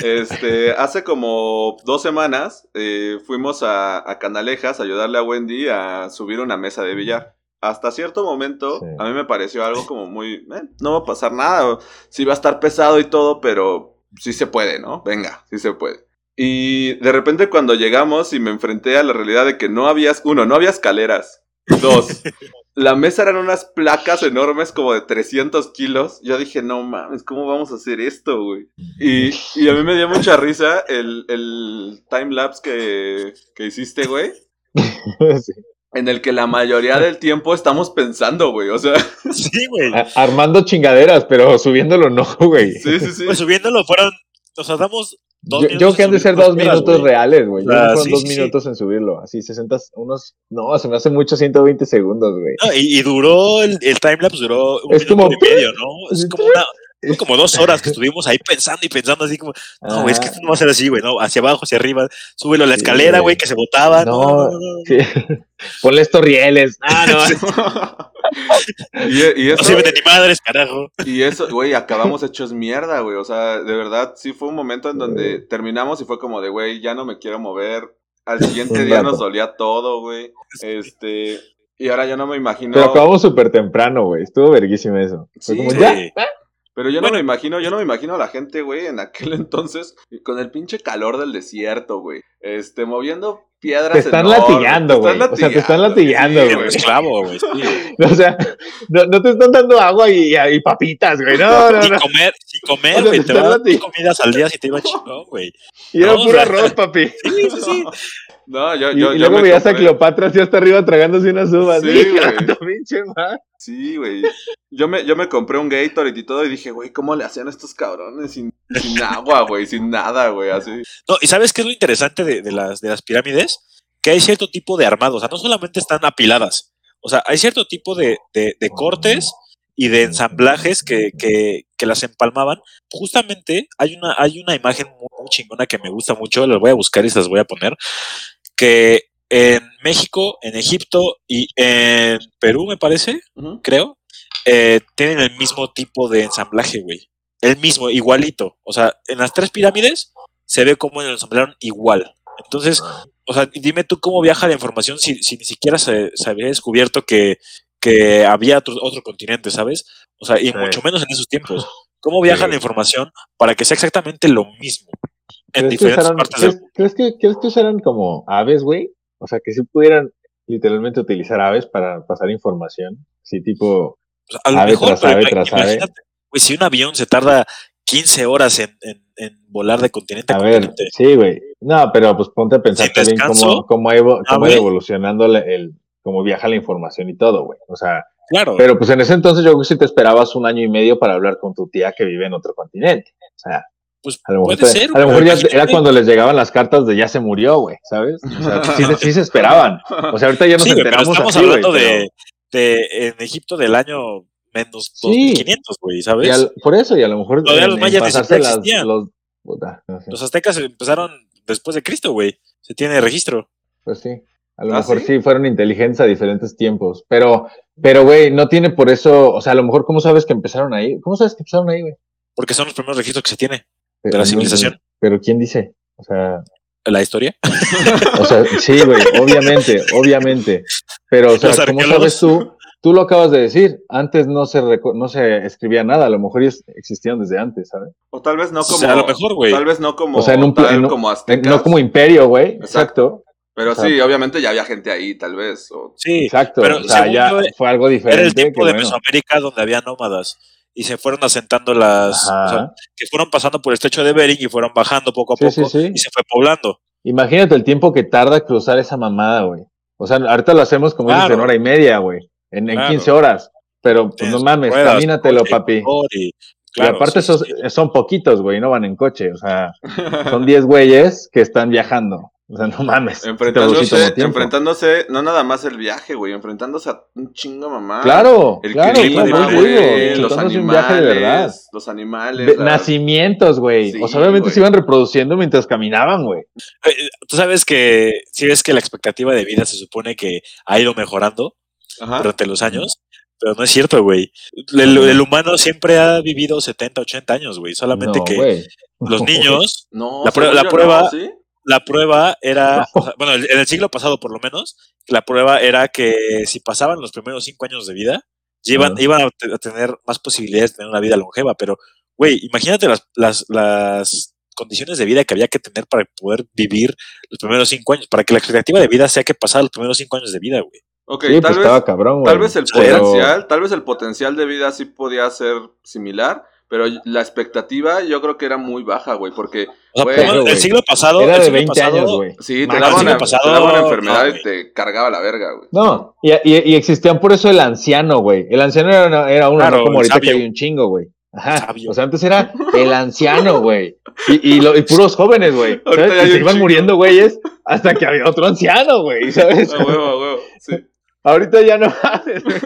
este [laughs] hace como dos semanas eh, fuimos a, a Canalejas a ayudarle a Wendy a subir una mesa de billar. Hasta cierto momento, Sí. a mí me pareció algo como muy, "Eh, no va a pasar nada, sí va a estar pesado y todo, pero sí se puede, ¿no? Venga, sí se puede. Y de repente cuando llegamos y me enfrenté a la realidad de que no había, uno, no había escaleras, dos, [laughs] la mesa eran unas placas enormes como de 300 kilos. Yo dije, no mames, ¿cómo vamos a hacer esto, güey? Y, y a mí me dio mucha risa el, el timelapse que, que hiciste, güey. [laughs] Sí. En el que la mayoría del tiempo estamos pensando, güey. O sea, Sí, güey. Armando chingaderas, pero subiéndolo no, güey. sí, sí, sí. Pues subiéndolo fueron, o sea, damos Yo, yo que han de ser dos minutos reales, güey. Yo Ah, fueron sí, dos sí, sí. minutos en subirlo. Así, 60, unos. No, se me hace mucho 120 segundos, güey. No, y, y duró, el, el timelapse duró un Es minuto como- y medio, ¿no? Es [laughs] como una, fue como dos horas que estuvimos ahí pensando y pensando así como, no, güey, es que esto no va a ser así, güey, no, hacia abajo, hacia arriba, súbelo a la Sí, escalera, güey. güey, que se botaba, no, No, no, no, no, no. sí. [laughs] Ponle estos rieles. Ah, no. [laughs] y, y No eso, sirven de ni madres, carajo. y eso, güey, acabamos hechos mierda, güey. O sea, de verdad, sí fue un momento en donde terminamos y fue como de, güey, ya no me quiero mover. Al siguiente día nos dolía todo, güey. Este, y ahora ya no me imagino. Pero acabamos súper temprano, güey. Estuvo verguísimo eso. Fue Sí, como, ya. Pero yo no me imagino, yo no me imagino a la gente, güey, en aquel [laughs] entonces, con el pinche calor del desierto, güey. Este, moviendo piedras. Te están enormes, latigando, güey. O sea, te están latigando, sí, güey. esclavo, güey, sí. [laughs] O sea, no, no te están dando agua y, y papitas, güey. No, no, no. comer, sin O comer, sea, güey, te te van lati- comidas al día si te iba chingón, güey. Y era No, puro o sea, arroz, papi. [laughs] Sí, sí, sí. No, yo, Y, yo, y yo luego me veías a compré- Cleopatra así hasta arriba tragándose unas uvas. Sí, [laughs] güey. Sí, güey. Yo me, yo me compré un Gatorade y todo y dije, güey, ¿cómo le hacían a estos cabrones sin, sin [laughs] agua, güey? Sin nada, güey, así. No, y ¿sabes qué es lo interesante de, de las, de las pirámides? Que hay cierto tipo de armado, o sea, no solamente están apiladas, o sea, hay cierto tipo de, de- de cortes y de ensamblajes que, que, que las empalmaban. Justamente hay una, hay una imagen muy, muy chingona que me gusta mucho, las voy a buscar y se las voy a poner, que en México, en Egipto y en Perú, me parece, creo, eh, tienen el mismo tipo de ensamblaje, güey. El mismo, igualito. O sea, en las tres pirámides se ve cómo lo ensamblaron igual. Entonces, o sea, dime tú cómo viaja la información si, si ni siquiera se, se había descubierto que, que había otro, otro continente, ¿sabes? O sea, y Sí. mucho menos en esos tiempos. [laughs] cómo viaja Sí. la información para que sea exactamente lo mismo en ¿Crees que, diferentes usaran, partes del ¿crees, crees que, ¿Crees que usaran como aves, güey? O sea, que si pudieran literalmente utilizar aves para pasar información. Sí, tipo. Sea, a lo Ave mejor, tras ave tras ave. güey, si un avión se tarda 15 horas en, en- en volar de continente a, A ver, continente. sí, güey. No, pero pues ponte a pensar también cómo, cómo, ha evo- cómo evolucionando la- el, cómo viaja la información y todo, güey. O sea, Claro. pero pues en ese entonces yo creo que sí te esperabas un año y medio para hablar con tu tía que vive en otro continente. O sea, pues a lo mejor, puede te- ser. a lo mejor ya imagínate, era cuando les llegaban las cartas de ya se murió, güey, ¿sabes? O sea, sí, sí se [laughs] esperaban. O sea, ahorita ya nos sí, güey, pero enteramos estamos así, hablando de, de en Egipto del año menos Sí. 2500, güey, y ¿sabes? al- por eso, y a lo mejor Todavía en- los mayas ni pasarse siquiera las- existían. los- puta, no sé. Los aztecas empezaron después de Cristo, güey. Se tiene registro. Pues sí. A lo ¿Ah, mejor sí? sí? fueron inteligentes a diferentes tiempos. Pero, pero, güey, no tiene por eso. O sea, a lo mejor, ¿cómo sabes que empezaron ahí? ¿Cómo sabes que empezaron ahí, güey? Porque son los primeros registros que se tiene Pero de la civilización. Pero ¿quién dice? O sea, en la historia. o sea, sí, güey, obviamente, obviamente. Pero, o sea, Los ¿cómo arqueólogos. sabes tú? Tú lo acabas de decir. Antes no se, no se escribía nada. A lo mejor ellos existían desde antes, ¿sabes? O tal vez no O como. sea, a lo mejor, güey. Tal vez no como. O sea, en un tal en un- como Eh, aztecas. No como imperio, güey. Exacto. Exacto. Pero o sea, sí, obviamente ya había gente ahí, tal vez. o- Sí, Exacto. pero o sea, ya yo, fue algo diferente. era el tiempo que de bueno. Mesoamérica donde había nómadas y se fueron asentando las, Ajá. o sea, que fueron pasando por el estrecho de Bering y fueron bajando poco a Sí, poco sí, sí. y se fue poblando. Imagínate el tiempo que tarda cruzar esa mamada, güey. O sea, ahorita lo hacemos como Claro. en hora y media, güey. En, en Claro. 15 horas. Pero pues no mames, ruedas, camínatelo, papi. y, aparte esos son poquitos, güey, no van en coche. O sea, [laughs] son 10 güeyes que están viajando. O sea, no mames. enfrentándose, enfrentándose, no nada más el viaje, güey, enfrentándose a un chingo mamá. Claro, El claro, clima, claro, güey, los animales, un viaje de verdad. los animales. De- nacimientos, güey. Sí, o sea, obviamente güey. se iban reproduciendo mientras caminaban, güey. Eh, Tú sabes que si ves que la expectativa de vida se supone que ha ido mejorando Ajá. durante los años, pero no es cierto, güey. El, el humano siempre ha vivido 70, 80 años, güey. Solamente No, que güey. los [laughs] niños, No, La prueba- la prueba- no, ¿sí? La prueba era, No. o sea, bueno, en el siglo pasado por lo menos, la prueba era que si pasaban los primeros cinco años de vida, ya iban, a, te- a tener más posibilidades de tener una vida longeva. Pero, güey, imagínate las, las, las condiciones de vida que había que tener para poder vivir los primeros cinco años, para que la expectativa de vida sea que pasara los primeros cinco años de vida, güey. Ok, Sí, tal, pues vez, cabrón, tal vez el Pero- potencial, tal vez el potencial de vida sí podía ser similar, pero la expectativa yo creo que era muy baja, güey, porque O sea, el siglo pasado. Era el de siglo 20 pasado- años, güey. sí, te Mames, daba, el una, siglo pasado, te daba una enfermedad no, y te cargaba la verga, güey. No, y, y, y existían por eso el anciano, güey. El anciano era, era uno, Claro, no como ahorita que hay un chingo, güey. Ajá. Sabio. O sea, antes era el anciano, güey. Y, y, lo- y puros jóvenes, güey. Ahorita ¿sabes? ya hay Y se iban chingo. muriendo, güeyes, hasta que había otro anciano, güey. ¿Sabes? A huevo, a huevo. Sí. Ahorita ya no [laughs] mames, güey.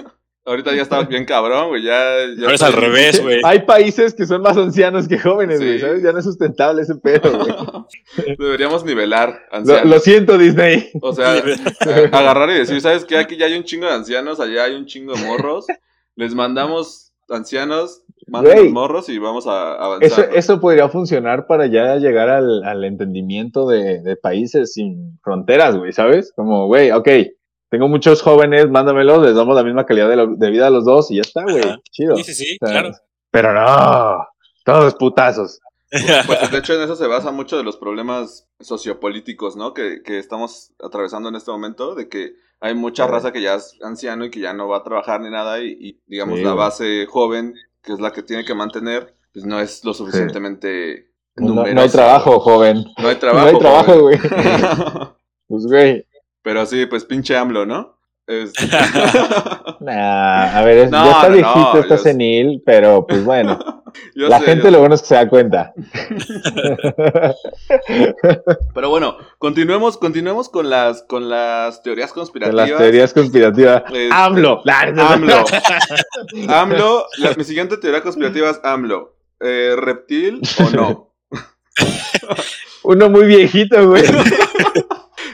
Ahorita ya está bien cabrón, güey. Ya, ya es al revés, güey. Hay países que son más ancianos que jóvenes, Sí. güey. ¿Sabes? Ya no es sustentable ese pedo, güey. [laughs] Deberíamos nivelar Lo, ancianos. lo siento, Disney. O sea, a- [laughs] agarrar y decir, ¿sabes qué? Aquí ya hay un chingo de ancianos, allá hay un chingo de morros. Les mandamos ancianos, los morros y vamos a avanzar. Eso, podría funcionar para ya llegar al, al entendimiento de, de países sin fronteras, güey, ¿sabes? Como, güey, ok, tengo muchos jóvenes, mándamelos, les damos la misma calidad de, lo- de vida a los dos y ya está, güey, chido. Sí, sí, sí, O sea, claro. Pero no, todos putazos. Pues de hecho en eso se basa mucho de los problemas sociopolíticos, ¿no? Que, que estamos atravesando en este momento, de que hay mucha Sí. raza que ya es anciano y que ya no va a trabajar ni nada y, y, digamos Sí, la güey. base joven, que es la que tiene que mantener, pues no es lo suficientemente No, no numerosa. hay trabajo, joven. No hay trabajo. no hay trabajo, güey. [laughs] Pues, güey, Pero sí, pues pinche AMLO, ¿no? Este- [laughs] [laughs] nah, a ver, es- No, ya está viejito, no, está senil, pero pues bueno, [laughs] Yo la sé, gente lo bueno es que se da cuenta. Pero bueno, continuemos, continuemos con las, con las teorías conspirativas. las teorías conspirativas. Este, AMLO. AMLO. AMLO. la- mi siguiente teoría conspirativa es AMLO. Eh, ¿Reptil o no? Uno muy viejito, güey.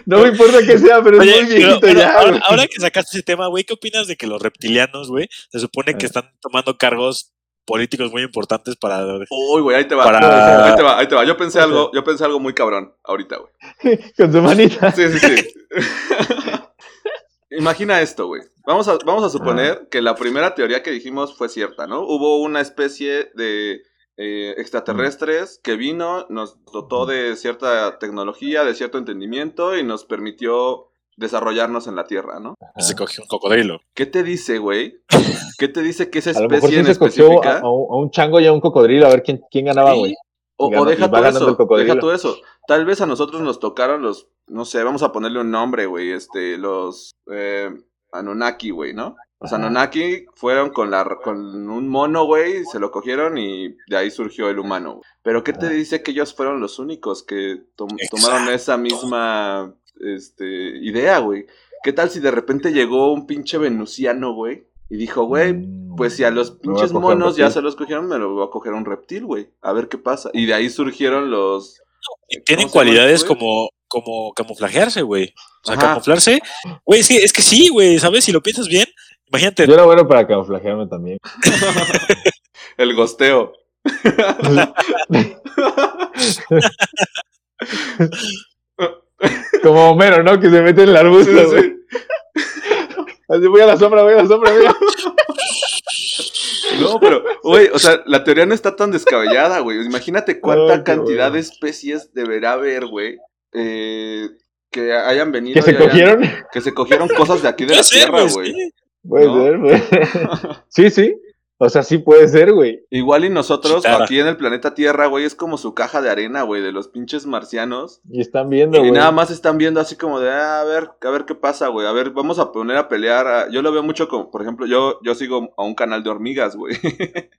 No me importa que sea, pero Oye, es muy viejito pero ya, ahora, güey. ahora que sacaste ese tema, güey, ¿qué opinas de que los reptilianos, güey, se supone que Ah. están tomando cargos políticos muy importantes para... Uy, güey, ahí te va. Para- Ahí te va, ahí te va. Yo pensé algo, yo pensé algo muy cabrón ahorita, güey. [laughs] Con su manita. Sí, sí, sí. [laughs] Imagina esto, güey. Vamos a, vamos a suponer que la primera teoría que dijimos fue cierta, ¿no? Hubo una especie de eh, extraterrestres que vino, nos dotó de cierta tecnología, de cierto entendimiento y nos permitió desarrollarnos en la Tierra, ¿no? Se cogió un cocodrilo. ¿Qué te dice, güey? [laughs] ¿Qué te dice que esa A lo mejor especie sí en se cogió a, específica? a un, a un chango y a un cocodrilo a ver quién, quién ganaba, Sí, güey. O, deja todo eso, deja todo eso. Tal vez a nosotros nos tocaron los, no sé, vamos a ponerle un nombre, güey, este, los eh, Anunnaki, güey, ¿no? Los Ajá. Anunnaki fueron con, la, con un mono, güey, se lo cogieron y de ahí surgió el humano. güey. Pero ¿qué te Ajá. dice que ellos fueron los únicos que tom- Exacto. tomaron esa misma este, idea, güey? ¿Qué tal si de repente llegó un pinche venusiano, güey? Y dijo, güey, Mm, pues si a los a pinches monos ya se los cogieron, me lo voy a coger un reptil, güey. A ver qué pasa. Y de ahí surgieron los... Y tienen ¿Cómo se llama cualidades como, como camuflajearse, güey. O sea, Ajá. camuflarse. Güey, sí, es que sí, güey, ¿sabes? Si lo piensas bien, imagínate. Yo era bueno para camuflajearme también. [laughs] El gosteo. Como Homero, ¿no? Que se mete en el arbusto, Sí, sí. Así voy a la sombra, voy a la sombra, mira. No, pero, güey, o sea, la teoría no está tan descabellada, güey. Imagínate cuánta cantidad bueno. de especies deberá haber, güey, eh, que hayan venido. ¿Que se y hayan- cogieron? que se cogieron cosas de aquí de la Tierra, güey, güey. sí. Puede ¿No? ser, güey. [laughs] Sí, sí. O sea, sí puede ser, güey. Igual y nosotros, Chitara. aquí en el planeta Tierra, güey, es como su caja de arena, güey, de los pinches marcianos. Y están viendo, Y güey. nada más están viendo así como de, ah, a ver, a ver qué pasa, güey. A ver, vamos a poner a pelear. a- Yo lo veo mucho como, por ejemplo, yo, yo sigo a un canal de hormigas, güey. [laughs]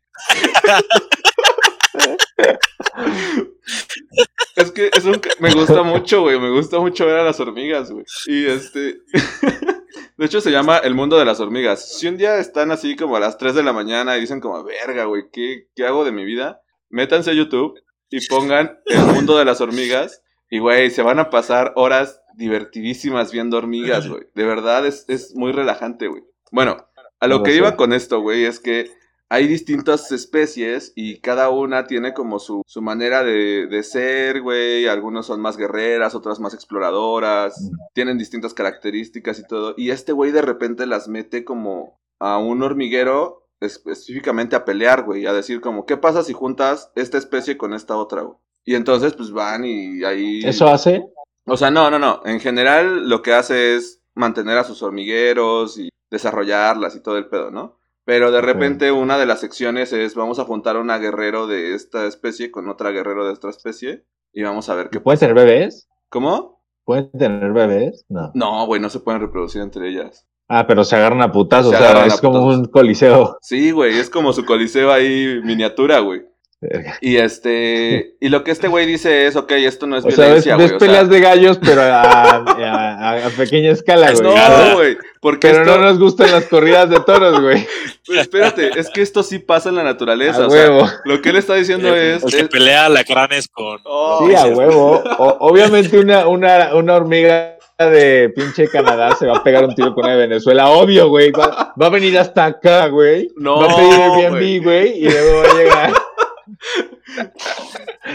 es que es un me gusta mucho, güey. Me gusta mucho ver a las hormigas, güey. Y este... [laughs] De hecho, se llama El Mundo de las Hormigas. Si un día están así como a las 3 de la mañana y dicen como, verga, güey, ¿qué, ¿qué hago de mi vida? Métanse a YouTube y pongan El Mundo de las Hormigas y, güey, se van a pasar horas divertidísimas viendo hormigas, güey. De verdad, es, es muy relajante, güey. Bueno, a lo que iba con esto, güey, es que hay distintas especies y cada una tiene como su, su manera de, de ser, güey. Algunos son más guerreras, otras más exploradoras. Tienen distintas características y todo. Y este güey de repente las mete como a un hormiguero específicamente a pelear, güey. A decir como, ¿qué pasa si juntas esta especie con esta otra, güey? Y entonces pues van y ahí... ¿Eso hace? O sea, no, no, no. En general lo que hace es mantener a sus hormigueros y desarrollarlas y todo el pedo, ¿no? Pero de repente una de las secciones es vamos a juntar a una guerrero de esta especie con otra guerrero de esta especie y vamos a ver qué ¿Pueden tener bebés? ¿Cómo? ¿Pueden tener bebés? No. No, güey, no se pueden reproducir entre ellas. Ah, pero se agarran a putazos. O sea, es como putazos. un coliseo. Sí, güey, es como su coliseo ahí miniatura, güey. Y este, y lo que este güey dice es, ok, esto no es O sea, ves, violencia, ves güey. o sea, peleas de gallos, pero a, a- a pequeña escala, güey. no, güey, porque Pero esto, no nos gustan las corridas de toros, güey. [laughs] pues, espérate, es que esto sí pasa en la naturaleza, A o sea, huevo. lo que él está diciendo es, El que es- pelea alacranes con. Oh, Sí, a huevo. O- obviamente una, una, una hormiga de pinche Canadá se va a pegar un tiro con una de Venezuela. Obvio, güey. Va, va a venir hasta acá, güey. No, va a pedir güey. Airbnb, güey. Y luego va a llegar.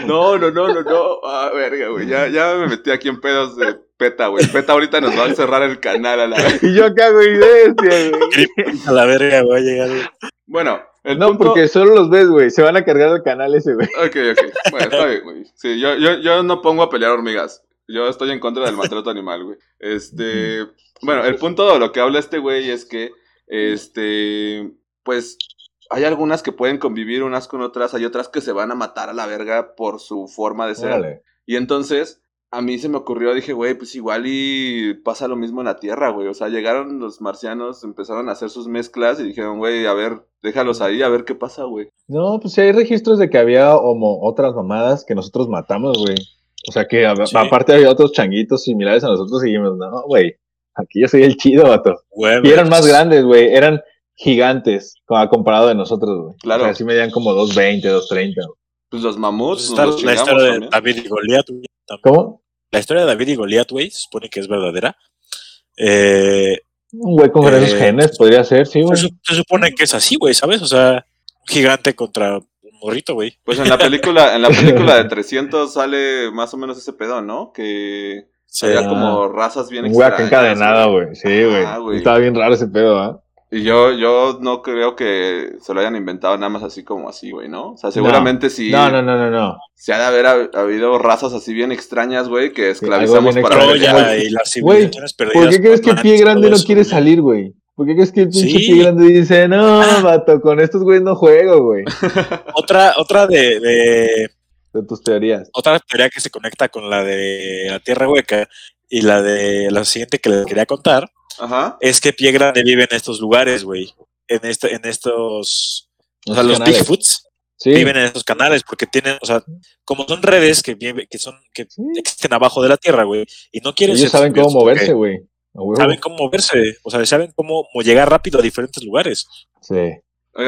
No, no, no, no, no. Ah, verga, güey. Ya, ya me metí aquí en pedos de peta, güey. Peta ahorita nos va a cerrar el canal a la Y yo güey, bestia, güey. A la verga, voy a llegar. güey. Bueno, el No, punto... porque solo los ves, güey. Se van a cargar el canal ese, güey. Ok, ok. Bueno, está bien, güey. Sí, yo, yo, yo no pongo a pelear hormigas. Yo estoy en contra del maltrato animal, güey. Este. Bueno, el punto de lo que habla este güey es que. Este. Pues. Hay algunas que pueden convivir unas con otras, hay otras que se van a matar a la verga por su forma de ser. Órale. Y entonces, a mí se me ocurrió, dije, güey, pues igual y pasa lo mismo en la Tierra, güey. O sea, llegaron los marcianos, empezaron a hacer sus mezclas y dijeron, güey, a ver, déjalos ahí, a ver qué pasa, güey. No, pues sí hay registros de que había homo, otras mamadas que nosotros matamos, güey. O sea que a- Sí. aparte había otros changuitos similares a nosotros y dijimos, no, güey, aquí yo soy el chido, vato. Huevos. Y eran más grandes, güey, eran gigantes como comparado de nosotros, güey. Claro. O sea, sí medían como 2.20, 2.30. güey. Pues los mamuts, Pues nos está los la historia de. David y Goliat. ¿Cómo? La historia de David y Goliat, güey, se supone que es verdadera. Eh, Un güey con esos Eh, genes podría ser, sí, güey. se supone que es así, güey, ¿sabes? O sea, un gigante contra un morrito, güey. Pues en la película, en la película de [laughs] 300 sale más o menos ese pedo, ¿no? Que Sí. había Ah. como razas bien Un güey extrañas, encadenado, güey. Sí, güey. Ah, güey. Estaba bien raro ese pedo, ¿ah? Y yo, yo no creo que se lo hayan inventado nada más así como así, güey, ¿no? O sea, seguramente sí. No, no, no, no, no. Se ha de haber hab- habido razas así bien extrañas, güey, que esclavizamos bien para. Troya y las civilizaciones perdidas. ¿Por qué crees que por Pie Grande no quiere güey. salir, güey? ¿Por qué crees que el pinche Sí. Pie Grande dice, no, vato, con estos güeyes no juego, güey? [laughs] Otra, otra de, de- De tus teorías. otra teoría que se conecta con la de la Tierra Hueca y la de la siguiente que les quería contar Ajá. es que Pie Grande vive en estos lugares, güey. En, este, en estos. O sea, Los. Bigfoots Sí. viven en estos canales porque tienen, o sea, como son redes que, vive- que son que Sí. existen abajo de la Tierra, güey, y no quieren Ellos ser saben cómo moverse, güey. Saben cómo moverse, o sea, saben cómo llegar rápido a diferentes lugares. Sí.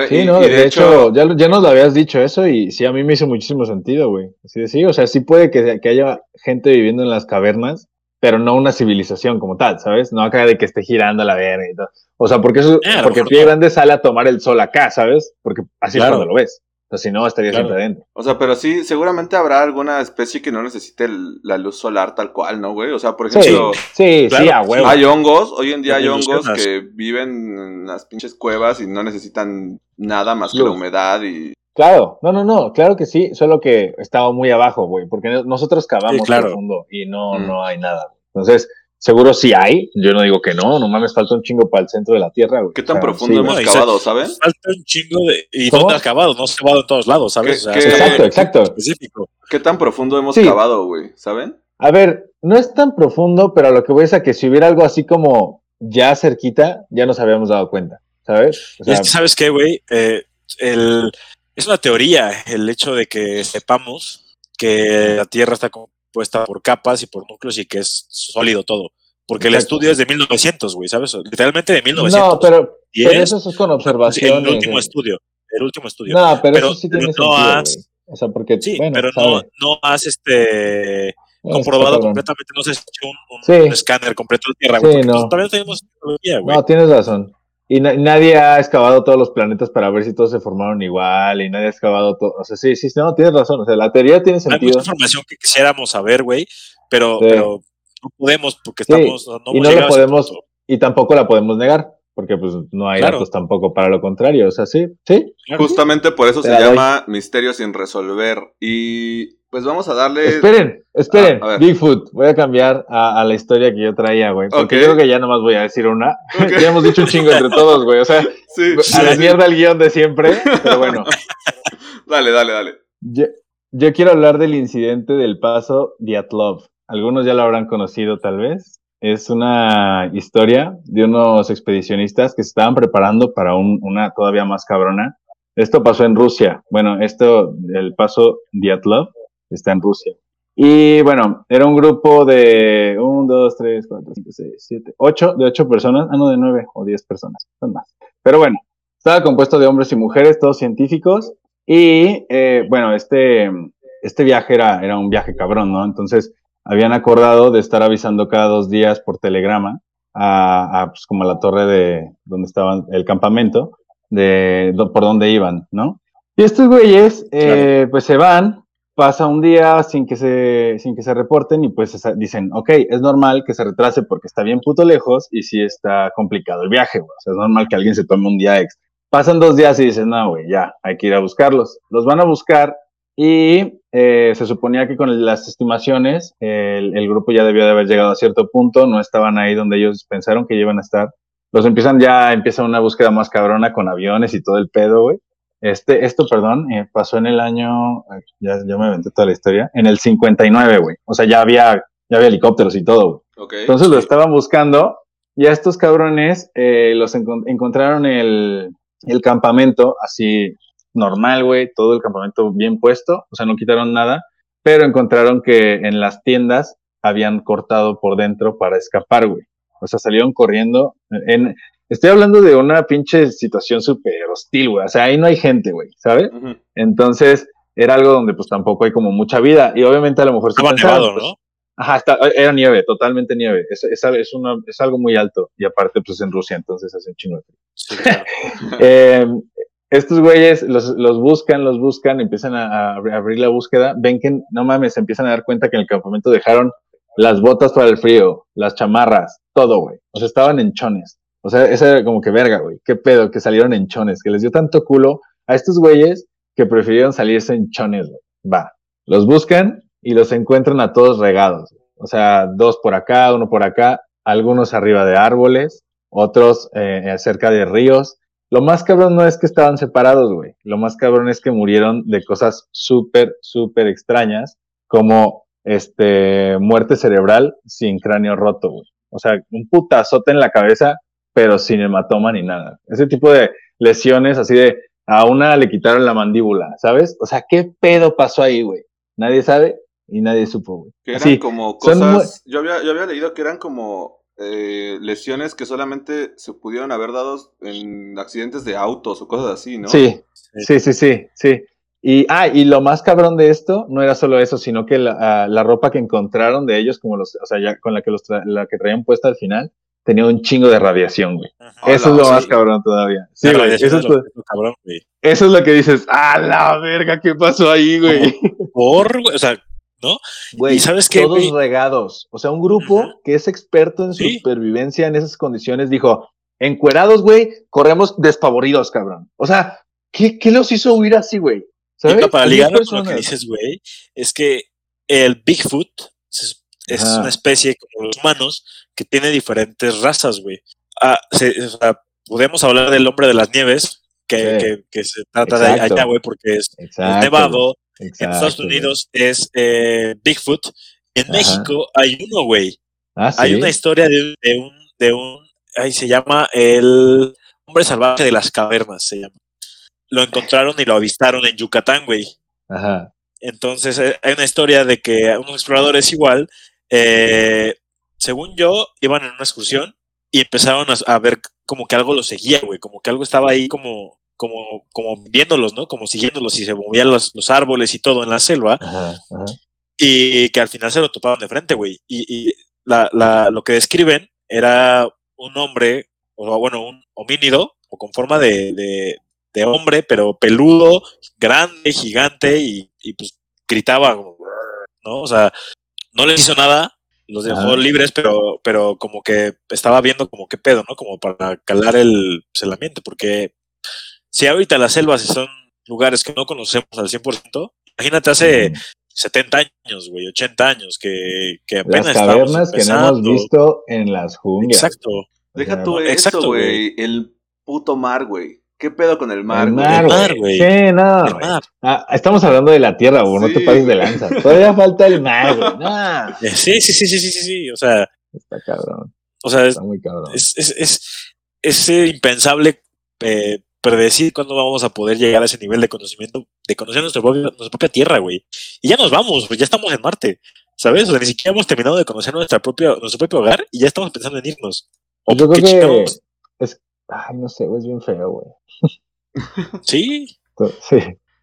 Sí, y- no, y de, hecho, ya, lo- ya nos lo habías dicho eso y sí, a mí me hizo muchísimo sentido, güey. Así de sí, o sea, sí puede que, que haya gente viviendo en las cavernas, pero no una civilización como tal, ¿sabes? No acá de que esté girando la verga y todo. O sea, porque eso, Eh, porque Pie no. Grande sale a tomar el sol acá, ¿sabes? Porque así Claro. es cuando lo ves. O sea, si no, estaría Claro. siempre adentro. O sea, pero sí, seguramente habrá alguna especie que no necesite el- la luz solar tal cual, ¿no, güey? O sea, por Sí, ejemplo, sí, Claro, sí, a sí. huevo. hay hongos, hoy en día hay hongos que viven en las pinches cuevas y no necesitan nada más que la humedad y... Claro, no, no, no, claro que sí, solo que estaba muy abajo, güey, porque no- nosotros cavamos Sí, claro. profundo y no, Mm. no hay nada. Entonces, seguro sí hay, yo no digo que no, no mames, falta un chingo para el centro de la Tierra, güey. ¿Qué tan O sea, profundo sí, hemos no, cavado, saben? Falta un chingo de. ¿Y ¿Cómo? dónde has cavado? No se ha cavado en todos lados, ¿sabes? ¿Qué- O sea, qué- se ha cavado Exacto, exacto. Específico. ¿Qué tan profundo hemos Sí. cavado, güey? ¿Saben? A ver, no es tan profundo, pero a lo que voy es a que si hubiera algo así como ya cerquita, ya nos habíamos dado cuenta, ¿sabes? O Y sea, es que, ¿sabes qué, güey? Eh, el- es una teoría el hecho de que sepamos que la Tierra está compuesta por capas y por núcleos y que es sólido todo. Porque el estudio es de 1900, güey, ¿sabes? Literalmente de 1900. no, pero, pero eso es con observaciones. el último estudio. El último estudio. No, pero, Pero- eso sí tiene no sentido, has-. O sea, porque, sí, bueno, pero no, no has este Eh, comprobado está completamente, no se ha hecho un, un- Sí. un escáner completo de Tierra, güey. Sí, pues, no. todavía no tenemos tecnología, güey. No, tienes razón. Y na- nadie ha excavado todos los planetas para ver si todos se formaron igual y nadie ha excavado todo. O sea, sí, sí, no, tienes razón. O sea, la teoría tiene Hay sentido. mucha información que quisiéramos saber, güey, pero, Sí. pero no podemos porque Sí, estamos, no y no lo llegado a ese podemos-. Y tampoco la podemos negar, porque pues no hay Claro. datos tampoco para lo contrario. O sea, sí, sí. Justamente por eso Te se la doy. llama Misterio sin resolver. Y pues vamos a darle... Esperen, esperen. Ah. Bigfoot, voy a cambiar a, a la historia que yo traía, güey. Porque Ok. yo creo que ya nomás voy a decir una. [laughs] [laughs] Ya hemos dicho un chingo entre todos, güey. O sea, Sí, a la sí. mierda el guion de siempre. Pero bueno, [laughs] Dale, dale, dale. yo, yo quiero hablar del incidente del paso Diatlov. Algunos ya lo habrán conocido, tal vez. Es una historia de unos expedicionistas que se estaban preparando para un- una todavía más cabrona. Esto pasó en Rusia. Bueno, esto, el paso Diatlov, está en Rusia. Y bueno, era un grupo de un, dos, tres, cuatro, cinco, seis, siete, ocho, de ocho personas, ah, no, de nueve o diez personas, son más. Pero bueno, estaba compuesto de hombres y mujeres, todos científicos, y eh, bueno, este, este viaje era, era un viaje cabrón, ¿no? Entonces, habían acordado de estar avisando cada dos días por telegrama a, a, pues, como a la torre de donde estaban el campamento, de do- por dónde iban, ¿no? Y estos güeyes, eh, pues se van, pasa un día sin que se, sin que se reporten y pues dicen, ok, es normal que se retrase porque está bien puto lejos y sí está complicado el viaje, güey. O sea, es normal que alguien se tome un día extra. Pasan dos días y dicen, no, güey, ya, hay que ir a buscarlos. Los van a buscar y eh, se suponía que con las estimaciones el, el grupo ya debió de haber llegado a cierto punto, no estaban ahí donde ellos pensaron que iban a estar. Los empiezan ya, empieza una búsqueda más cabrona con aviones y todo el pedo, güey. Este, esto, perdón, eh, pasó en el año, ya, ya me aventé toda la historia, en el 59, güey. O sea, ya había, ya había helicópteros y todo, güey. Ok. Entonces lo estaban buscando y a estos cabrones eh, los encon- encontraron el, el campamento así normal, güey, todo el campamento bien puesto, o sea, no quitaron nada, pero encontraron que en las tiendas habían cortado por dentro para escapar, güey. O sea, salieron corriendo. En, estoy hablando de una pinche situación súper hostil, güey. O sea, ahí no hay gente, güey, ¿sabes? Entonces, era algo donde pues tampoco hay como mucha vida. Y obviamente a lo mejor Estaba nevado, pues, ¿no? Ajá, está- era nieve, totalmente nieve. Es, es, es, una- es algo muy alto. Y aparte, pues en Rusia, entonces hace un chingo de frío. Sí, claro. [laughs] Eh, estos güeyes los, los buscan, los buscan, empiezan a, a abri- abrir la búsqueda. Ven que, no mames, se empiezan a dar cuenta que en el campamento dejaron las botas para el frío, las chamarras, todo, güey. O sea, estaban en chones. O sea, esa era como que verga, güey. Qué pedo, que salieron en chones, que les dio tanto culo a estos güeyes que prefirieron salirse en chones, güey. Va. Los buscan y los encuentran a todos regados. O sea, dos por acá, uno por acá, algunos arriba de árboles, otros eh, cerca de ríos. Lo más cabrón no es que estaban separados, güey. Lo más cabrón es que murieron de cosas súper, súper extrañas, como este muerte cerebral sin cráneo roto, güey. O sea, un putazote en la cabeza, pero sin hematoma ni nada. Ese tipo de lesiones así de a una le quitaron la mandíbula, ¿sabes? O sea, ¿qué pedo pasó ahí, güey? Nadie sabe y nadie supo, güey. Que eran Así, como cosas. Yo había, yo había leído que eran como eh, lesiones que solamente se pudieron haber dado en accidentes de autos o cosas así, ¿no? Sí, sí, sí, sí, sí. Y, ah, y lo más cabrón de esto no era solo eso, sino que la, ah, la ropa que encontraron de ellos, como los, o sea, ya con la que los tra- la que traían puesta al final, tenía un chingo de radiación, güey. Ajá. Eso es lo sí. más cabrón todavía. Sí, güey. radiación Eso, es es lo cabrón, güey. eso es lo que dices, ah, la verga, ¿qué pasó ahí, güey? Por, güey, o sea, ¿no? Güey, ¿Y sabes qué, todos güey? regados. O sea, un grupo que es experto en Sí. supervivencia en esas condiciones dijo, encuerados, güey, corremos despavoridos, cabrón. O sea, ¿qué, qué los hizo huir así, güey? Y ¿Sabes? para ligarlo con lo que dices, güey, es que el Bigfoot es, es Ajá. una especie como los humanos que tiene diferentes razas, güey. Ah, se- o sea, podemos hablar del hombre de las nieves, que, Sí. que, que se trata de Exacto. allá, güey, porque es Exacto, nevado. güey, En Estados exacto. Unidos es eh, Bigfoot. En Ajá. México hay uno, güey. Ah, sí. Hay una historia de, un- de un, de un, ahí se llama el hombre salvaje de las cavernas, se llama. Lo encontraron y lo avistaron en Yucatán, güey. Ajá. Entonces eh, hay una historia de que unos exploradores igual, eh, según yo, iban en una excursión y empezaron a, a ver como que algo los seguía, güey, como que algo estaba ahí como, como, como viéndolos, ¿no? Como siguiéndolos y se movían los, los árboles y todo en la selva Ajá. Ajá. y que al final se lo toparon de frente, güey. Y, y la, la- lo que describen era un hombre, o bueno, un homínido, o con forma de, de- de hombre, pero peludo, grande, gigante, y, y, pues gritaba, ¿no? O sea, no les hizo nada, los dejó Ajá. libres, pero, pero como que estaba viendo como qué pedo, ¿no? Como para calar el, pues, el ambiente, porque si ahorita las selvas son lugares que no conocemos al 100%, imagínate hace 70 años, güey, 80 años, que, que apenas Las cavernas que no hemos visto en las junglas. Exacto. Deja tú eso, güey. El puto mar, güey. ¿Qué pedo con el mar, el mar, güey. Sí, no, El güey. mar. Ah, estamos hablando de la tierra, güey. No te pases de lanza. Todavía falta el mar, güey. [laughs] Eh, Sí, sí, sí, sí, sí, sí, sí. O sea, está cabrón. o sea, es, Está muy cabrón. es, es, es- es, impensable eh, predecir cuándo vamos a poder llegar a ese nivel de conocimiento, de conocer nuestra propia, nuestra propia tierra, güey. Y ya nos vamos, pues ya estamos en Marte, ¿sabes? O sea, ni siquiera hemos terminado de conocer nuestra propia, nuestro propio hogar y ya estamos pensando en irnos. O Yo qué creo que es. Ay, no sé, güey, es bien feo, güey. Sí, [laughs] Sí.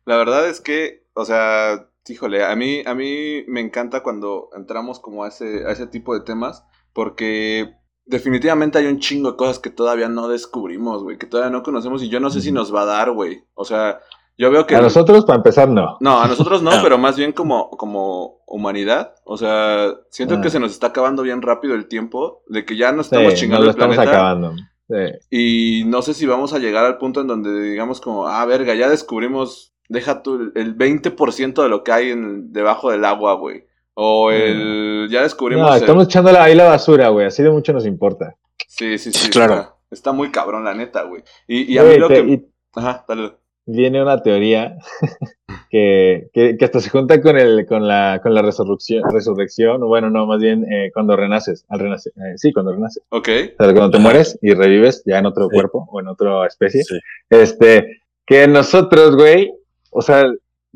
La verdad es que, o sea, híjole, a mí, a mí me encanta cuando entramos como a ese, a ese tipo de temas, porque definitivamente hay un chingo de cosas que todavía no descubrimos, güey, que todavía no conocemos y yo no sé si nos va a dar, güey. O sea, yo veo que... A nosotros, para empezar, no. No, a nosotros no, [laughs] No. pero más bien como, como humanidad. O sea, siento Ah. que se nos está acabando bien rápido el tiempo, de que ya Sí, estamos nos chingando lo el estamos planeta. acabando. Sí. Y no sé si vamos a llegar al punto en donde digamos como, ah, verga, ya descubrimos, deja tú el- el 20% de lo que hay en, debajo del agua, güey. O el, ya descubrimos... Mm. No, el- estamos echando la- ahí la basura, güey. Así de mucho nos importa. Sí, sí, sí. Claro. Está, está muy cabrón, la neta, güey. Y, y a mí lo te- que... y Ajá, dale. Viene una teoría [laughs] que, que, que hasta se junta con el con la con la resurrección resurrección bueno no más bien eh, cuando renaces al renacer eh, sí cuando renaces Ok. o sea, cuando te mueres y revives ya en otro Sí. cuerpo o en otra especie sí. este que nosotros güey o sea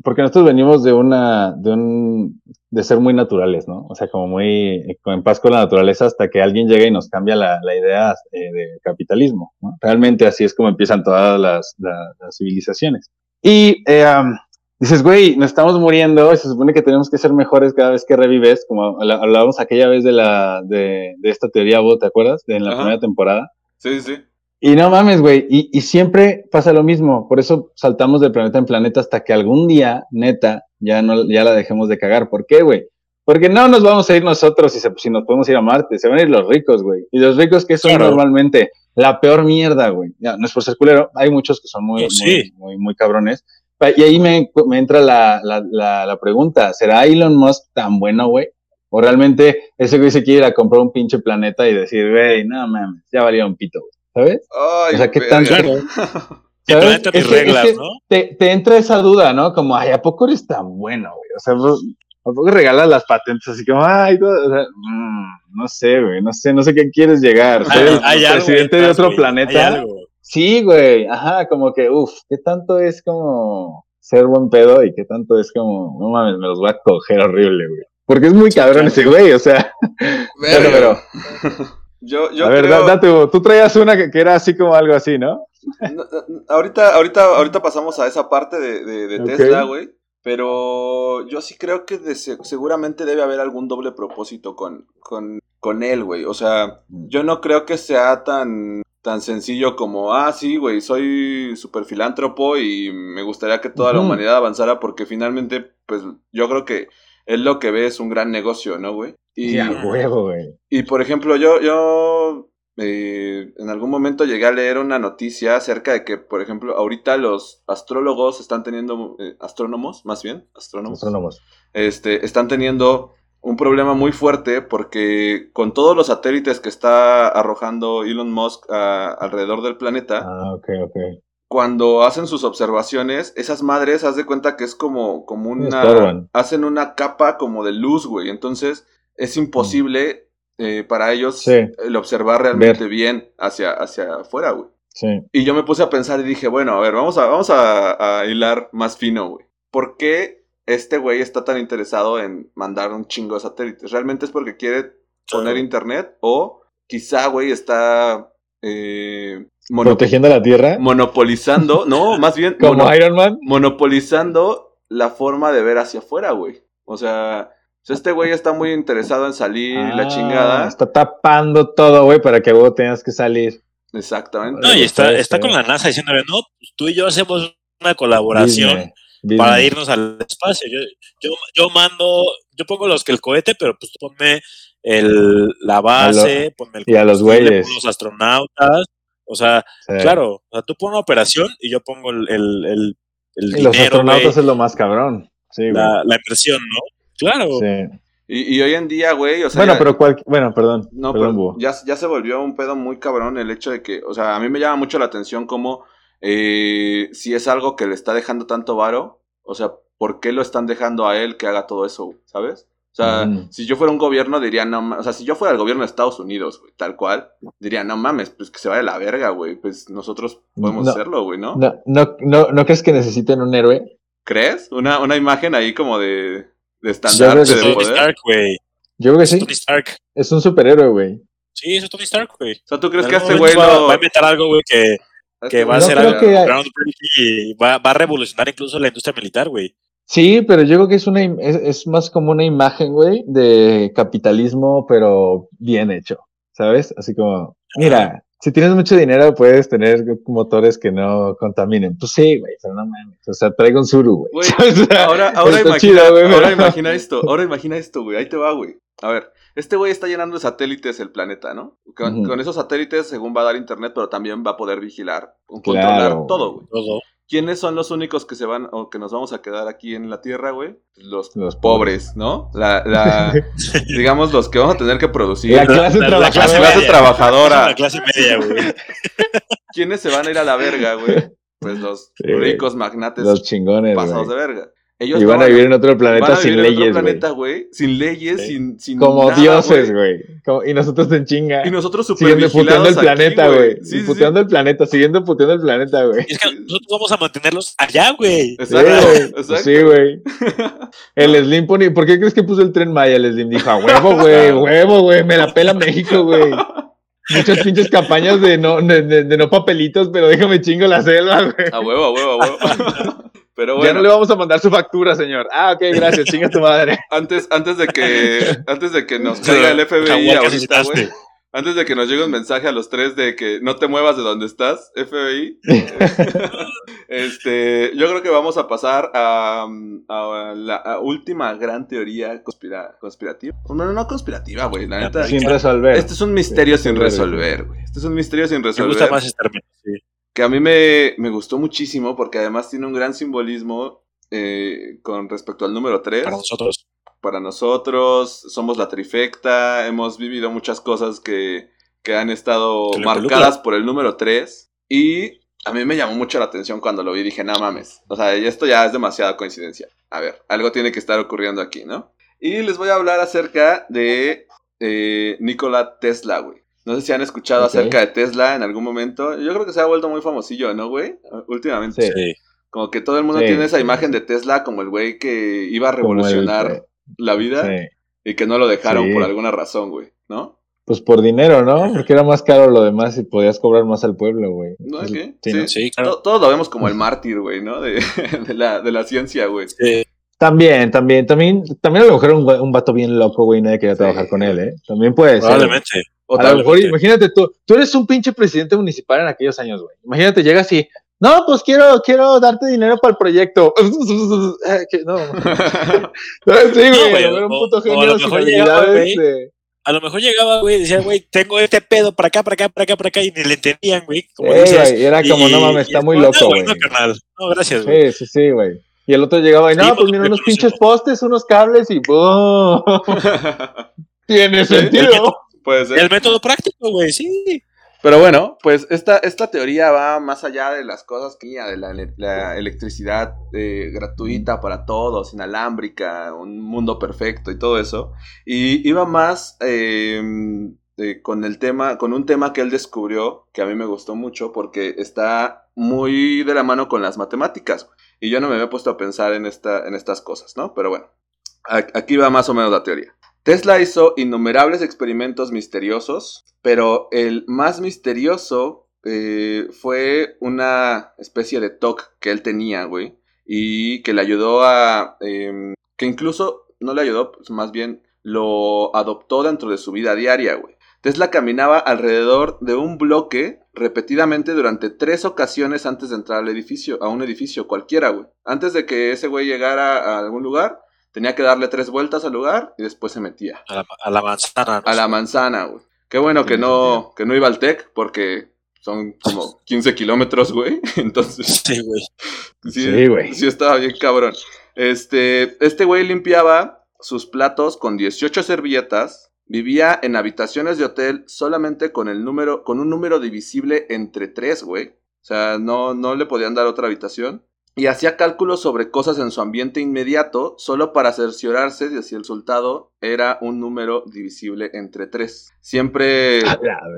porque nosotros venimos de una de un de ser muy naturales no o sea como muy eh, en paz con la naturaleza hasta que alguien llega y nos cambia la, la idea eh, de capitalismo ¿no? realmente así es como empiezan todas las, la- las civilizaciones y eh, um, dices, güey, nos estamos muriendo y se supone que tenemos que ser mejores cada vez que revives, como hablábamos aquella vez de la de, de esta teoría, vos, ¿te acuerdas? De en la Ajá. primera temporada. Sí, sí. Y no mames, güey, y, y siempre pasa lo mismo, por eso saltamos de planeta en planeta hasta que algún día, neta, ya no ya la dejemos de cagar. ¿Por qué, güey? Porque no nos vamos a ir nosotros si, se- si nos podemos ir a Marte, se van a ir los ricos, güey. Y los ricos que son Claro. normalmente la peor mierda, güey. Ya, no es por ser culero, hay muchos que son muy, No, sí. muy, muy, muy cabrones. Y ahí me, me entra la, la, la, la pregunta, ¿será Elon Musk tan bueno, güey? O realmente ese güey se quiere ir a comprar un pinche planeta y decir, güey, no mames, ya valía un pito, güey. ¿Sabes? Ay, O sea, ¿qué tanto? [laughs] Claro. ¿Sabes? mis Es que- es reglas, que ¿no? Te, te entra esa duda, ¿no? Como, ay, ¿a poco eres tan bueno, güey? O sea, ¿a poco regalas las patentes así como, ay, todo? O sea, mm, no sé, güey, no sé, no sé qué quieres llegar. ¿Ser el hay algo presidente de otro güey, hay planeta? algo. Sí, güey, ajá, como que, uff, ¿qué tanto es como ser buen pedo y qué tanto es como, no mames, me los voy a coger horrible, güey? Porque es muy cabrón ese güey, o sea, [laughs] bueno, pero, [laughs] Yo, yo a ver, creo- da- da tu- tú traías una que, que era así como algo así, ¿no? No, no, ahorita, ahorita, ahorita pasamos a esa parte de, de- de. Tesla, güey. Pero yo sí creo que de seguramente debe haber algún doble propósito con, con, con él, güey. O sea, Mm. yo no creo que sea tan, tan sencillo como, ah, sí, güey, soy súper filántropo y me gustaría que toda la humanidad avanzara porque finalmente, pues yo creo que él lo que ve es un gran negocio, ¿no, güey? Y, Sí, a huevo, güey. y por ejemplo, yo, yo eh, en algún momento llegué a leer una noticia acerca de que, por ejemplo, ahorita los astrólogos están teniendo, eh, astrónomos, más bien, astrónomos, Astrónomos. este, están teniendo un problema muy fuerte porque con todos los satélites que está arrojando Elon Musk a- alrededor del planeta, Ah, ok, ok. Cuando hacen sus observaciones, esas madres, haz de cuenta que es como, como una... Hacen una capa como de luz, güey. Entonces es imposible eh, para ellos Sí. el observar realmente bien hacia, hacia afuera, güey. Sí. Y yo me puse a pensar y dije, bueno, a ver, vamos a, vamos a, a hilar más fino, güey. ¿Por qué este güey está tan interesado en mandar un chingo de satélites? ¿Realmente es porque quiere poner internet? ¿O quizá, güey, está... eh, Protegiendo la Tierra. monopolizando, [laughs] no, más bien Como mono- Iron Man. monopolizando la forma de ver hacia afuera, güey. O sea, este güey está muy interesado en salir la Ah, chingada. Está tapando todo, güey, para que vos tengas que salir. Exactamente. No, y está, está ser. con la NASA diciéndole, no, pues tú y yo hacemos una colaboración Disney, Disney. para irnos al espacio. Yo, yo, yo mando, yo pongo los que el cohete, pero pues ponme el, la base, ponme el y a los combustible, güeyes. pon los astronautas. O sea, Sí. claro, o sea, tú pones una operación y yo pongo el, el, el, el Y los dinero, astronautas es lo más cabrón. Sí, güey. la, la inversión, ¿no? Claro. Sí. Y, y hoy en día, güey, o sea. Bueno, ya- pero cual... bueno, perdón. No, perdón, pero ya, ya se volvió un pedo muy cabrón el hecho de que, o sea, a mí me llama mucho la atención como eh, si es algo que le está dejando tanto varo, o sea, ¿por qué lo están dejando a él que haga todo eso? ¿sabes? O sea, Ujú. si yo fuera un gobierno diría, no mames, o sea, si yo fuera el gobierno de Estados Unidos, güey, tal cual, diría, no mames, pues que se vaya la verga, güey, pues nosotros podemos No. hacerlo, güey, ¿no? No, no, no, ¿No crees que necesiten un héroe? ¿Crees? Una, una imagen ahí como de, de estandarte de Tony poder. Stark, güey. Yo creo que Es sí. Tony Stark. Es un superhéroe, güey. Sí, es Tony Stark, güey. O sea, ¿tú crees que este güey va, lo... va a inventar algo, güey, que, este va a ser algo que- groundbreaking y va, va a revolucionar incluso la industria militar, güey. Sí, pero yo creo que es una im- es, es más como una imagen, güey, de capitalismo, pero bien hecho, ¿sabes? Así como, mira, si tienes mucho dinero puedes tener motores que no contaminen. Pues sí, güey, pero no mames. O sea, traigo un Zuru, güey. [laughs] Ahora, ahora, imagina, chido, güey, ahora imagina esto, ahora imagina esto, güey. Ahí te va, güey. A ver, este güey está llenando de satélites el planeta, ¿no? Con, esos satélites, según va a dar internet, pero también va a poder vigilar, controlar Claro, todo, güey. Todo. ¿Quiénes son los únicos que se van o que nos vamos a quedar aquí en la Tierra, güey? Los, Los pobres, ¿no? La, la, [laughs] digamos, los que vamos a tener que producir. La clase La- la La trabajadora. clase media. trabajadora. La clase media, güey. ¿Quiénes se van a ir a la verga, güey? Pues los Sí, ricos magnates Los chingones, pasados güey. de verga. Ellos Y van a vivir en otro van planeta a sin vivir en otro leyes, güey. planeta, güey. Sin leyes, Sí. sin, sin Como nada, dioses, güey. Y nosotros en chinga. Y nosotros super Siguiendo puteando el planeta, güey. Sí, sí, puteando el planeta, siguiendo puteando el planeta, güey. Es que nosotros vamos a mantenerlos allá, güey. [laughs] exacto. Sí, güey. [laughs] El Slim pone, ¿por qué crees que puso el tren Maya? El Slim dijo, a huevo, güey, [laughs] huevo, güey, me la pela México, güey. Muchas pinches campañas de no, de, de- de no papelitos, pero déjame chingo la selva, güey. A huevo, a huevo, a huevo. Pero Ya bueno, no le vamos a mandar su factura, señor. Ah, ok, gracias, [laughs] chinga tu madre. antes, antes de que [laughs] antes de que nos caiga el FBI ahorita, güey. Antes de que nos llegue un mensaje a los tres de que no te muevas de donde estás, FBI. [laughs] Este, yo creo que vamos a pasar a, a la a última gran teoría conspira- conspirativa. No, no conspirativa, güey. La neta. Sin resolver. Este es un misterio Sí, sin resolver, güey. Este es un misterio sin Me resolver. gusta más término, sí. Que a mí me, me gustó muchísimo porque además tiene un gran simbolismo eh, con respecto al número 3. Para nosotros. para nosotros, somos la trifecta, hemos vivido muchas cosas que, que han estado Que marcadas por el número 3 y a mí me llamó mucho la atención cuando lo vi, dije, no mames, o sea, esto ya es demasiada coincidencia. A ver, algo tiene que estar ocurriendo aquí, ¿no? Y les voy a hablar acerca de eh, Nikola Tesla, güey. No sé si han escuchado acerca de Tesla en algún momento. Yo creo que se ha vuelto muy famosillo, ¿no, güey? Últimamente. Sí. Como que todo el mundo Sí. tiene esa imagen de Tesla como el güey que iba a el- revolucionar la vida Sí. y que no lo dejaron Sí. por alguna razón, güey, ¿no? Pues por dinero, ¿no? Porque era más caro lo demás y podías cobrar más al pueblo, güey. ¿No? Pues, ¿Qué? sí, Sí, ¿no? Sí, claro. To- Todos lo vemos como el mártir, güey, ¿no? De, [laughs] de la, de la ciencia, güey. Sí. También, también, también, también a lo mejor era un, un vato bien loco, güey, nadie quería Sí. trabajar con él, ¿eh? También puede ser. Probablemente. O A lo mejor, imagínate tú, tú eres un pinche presidente municipal en aquellos años, güey. Imagínate, llegas y, no, pues quiero, quiero darte dinero para el proyecto. [laughs] Que no. [laughs] [laughs] sí, güey, güey, a lo mejor un puto genio lo sin mejor llegaba, habilidades. güey. eh, A lo mejor llegaba, güey, y decía, güey, tengo este pedo para acá, para acá, para acá, para acá, y ni le entendían, güey. Como dices. güey, era como, Y- no mames, está es muy loco, No, güey. no, carnal. No, gracias, güey. Sí, sí, sí, güey. Y el otro llegaba y, no, Sí, pues pues, mira, unos pinches postes, unos cables y ¡boom! [laughs] Tiene sentido. [laughs] Puede ser. El método práctico, güey, sí. Pero bueno, pues esta, esta teoría va más allá de las cosas que de la, ele- la electricidad eh, gratuita para todos, inalámbrica, un mundo perfecto y todo eso. Y iba más eh, eh, con el tema, con un tema que él descubrió, que a mí me gustó mucho, porque está muy de la mano con las matemáticas. Y yo no me había puesto a pensar en, esta, en estas cosas, ¿no? Pero bueno, aquí va más o menos la teoría. Tesla hizo innumerables experimentos misteriosos, pero el más misterioso eh, fue una especie de TOC que él tenía, güey, y que le ayudó a... em, que incluso no le ayudó, pues más bien lo adoptó dentro de su vida diaria, güey. Tesla caminaba alrededor de un bloque repetidamente durante tres ocasiones antes de entrar al edificio, a un edificio cualquiera, güey. Antes de que ese güey llegara a algún lugar, tenía que darle tres vueltas al lugar y después se metía. A la, a la manzana. ¿no? A la manzana, güey. Qué bueno que no, que no iba al TEC porque son como [laughs] 15 kilómetros, güey. [laughs] Entonces, Sí, güey. sí, Sí, güey. sí estaba bien cabrón. Este, este güey limpiaba sus platos con 18 servilletas. Vivía en habitaciones de hotel solamente con el número, con un número divisible entre tres, güey. O sea, no, no le podían dar otra habitación. Y hacía cálculos sobre cosas en su ambiente inmediato solo para cerciorarse de si el resultado era un número divisible entre tres. Siempre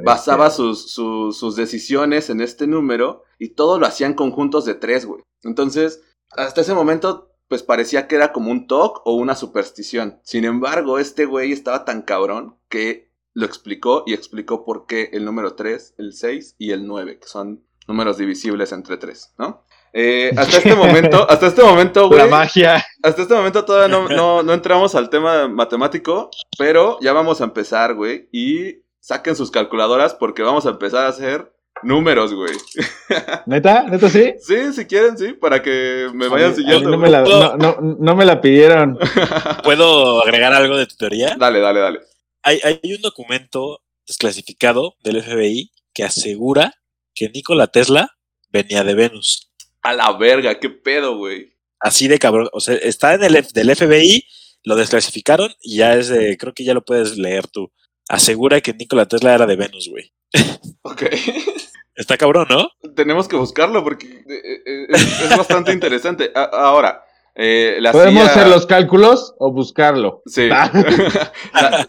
basaba sus, sus, sus decisiones en este número y todo lo hacían conjuntos de tres, güey. Entonces, hasta ese momento, pues parecía que era como un TOC o una superstición. Sin embargo, este güey estaba tan cabrón que lo explicó y explicó por qué el número 3, el 6 y el 9, que son números divisibles entre tres, ¿no? Eh, hasta este [laughs] momento, hasta este momento, güey. La magia. Hasta este momento todavía no, no, no entramos al tema matemático, pero ya vamos a empezar, güey. Y saquen sus calculadoras porque vamos a empezar a hacer números, güey. ¿Neta? ¿Neta sí? Sí, si quieren, sí, para que me A vayan siguiendo. no, me la, no, no, no me la pidieron. [laughs] ¿Puedo agregar algo de tu teoría? Dale, dale, dale. Hay, hay un documento desclasificado del FBI que asegura que Nikola Tesla venía de Venus. A la verga, qué pedo, güey. Así de cabrón. O sea, está en el F- del FBI, lo desclasificaron y ya es de, creo que ya lo puedes leer tú. Asegura que Nikola Tesla era de Venus, güey. Ok. [laughs] Está cabrón, ¿no? Tenemos que buscarlo porque eh, eh, es, es bastante interesante. A- ahora, eh, la ¿Podemos CIA hacer los cálculos o buscarlo? Sí. [laughs] La-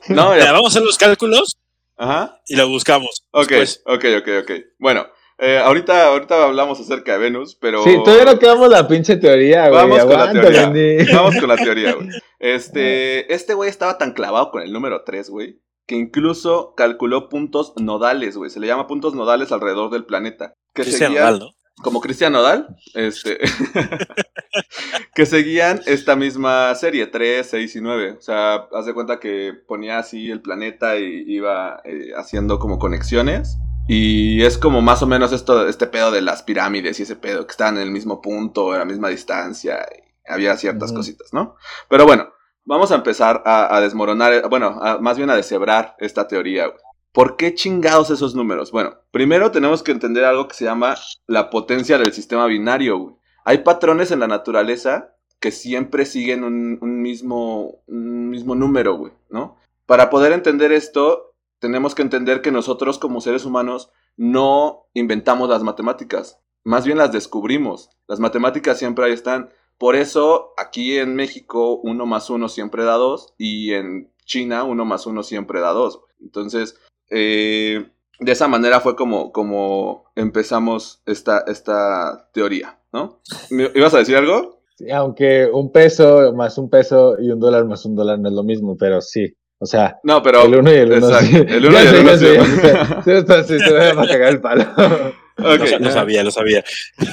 no, Mira, ya. vamos a hacer los cálculos Ajá. y lo buscamos. Ok, Después. ok, ok, ok. Bueno, eh, ahorita, ahorita hablamos acerca de Venus, pero... Sí, todavía no quedamos la pinche teoría, güey. Vamos con la teoría. Vamos con la teoría, güey. [laughs] Este, este güey estaba tan clavado con el número 3, güey, que incluso calculó puntos nodales, güey. Se le llama puntos nodales alrededor del planeta. Que Cristian seguían- Nodal, ¿no? Como Cristian Nodal, este, [laughs] que seguían esta misma serie, 3, 6 y 9. O sea, haz de cuenta que ponía así el planeta y iba eh, haciendo como conexiones. Y es como más o menos esto, este pedo de las pirámides y ese pedo que estaban en el mismo punto, a la misma distancia. Y había ciertas Ujú. cositas, ¿no? Pero bueno, vamos a empezar a, desmoronar, bueno, a- más bien a deshebrar esta teoría. güey. ¿Por qué chingados esos números? Bueno, primero tenemos que entender algo que se llama la potencia del sistema binario. güey. Hay patrones en la naturaleza que siempre siguen un, un mismo, un mismo número, güey, ¿no? Para poder entender esto, tenemos que entender que nosotros como seres humanos no inventamos las matemáticas, más bien las descubrimos. Las matemáticas siempre ahí están. Por eso aquí en México uno más uno siempre da dos y en China uno más uno siempre da dos. Entonces, eh, de esa manera fue como, como empezamos esta, esta teoría, ¿no? ¿Me- ¿Ibas a decir algo? Sí, aunque un peso más un peso y un dólar más un dólar no es lo mismo, pero sí. O sea, No, pero... el uno y el uno. exacto, sí. el uno [laughs] y el uno sí. [laughs] Sí, sí, se me va a cagar el palo. [laughs] Lo, sa- lo sabía, lo sabía.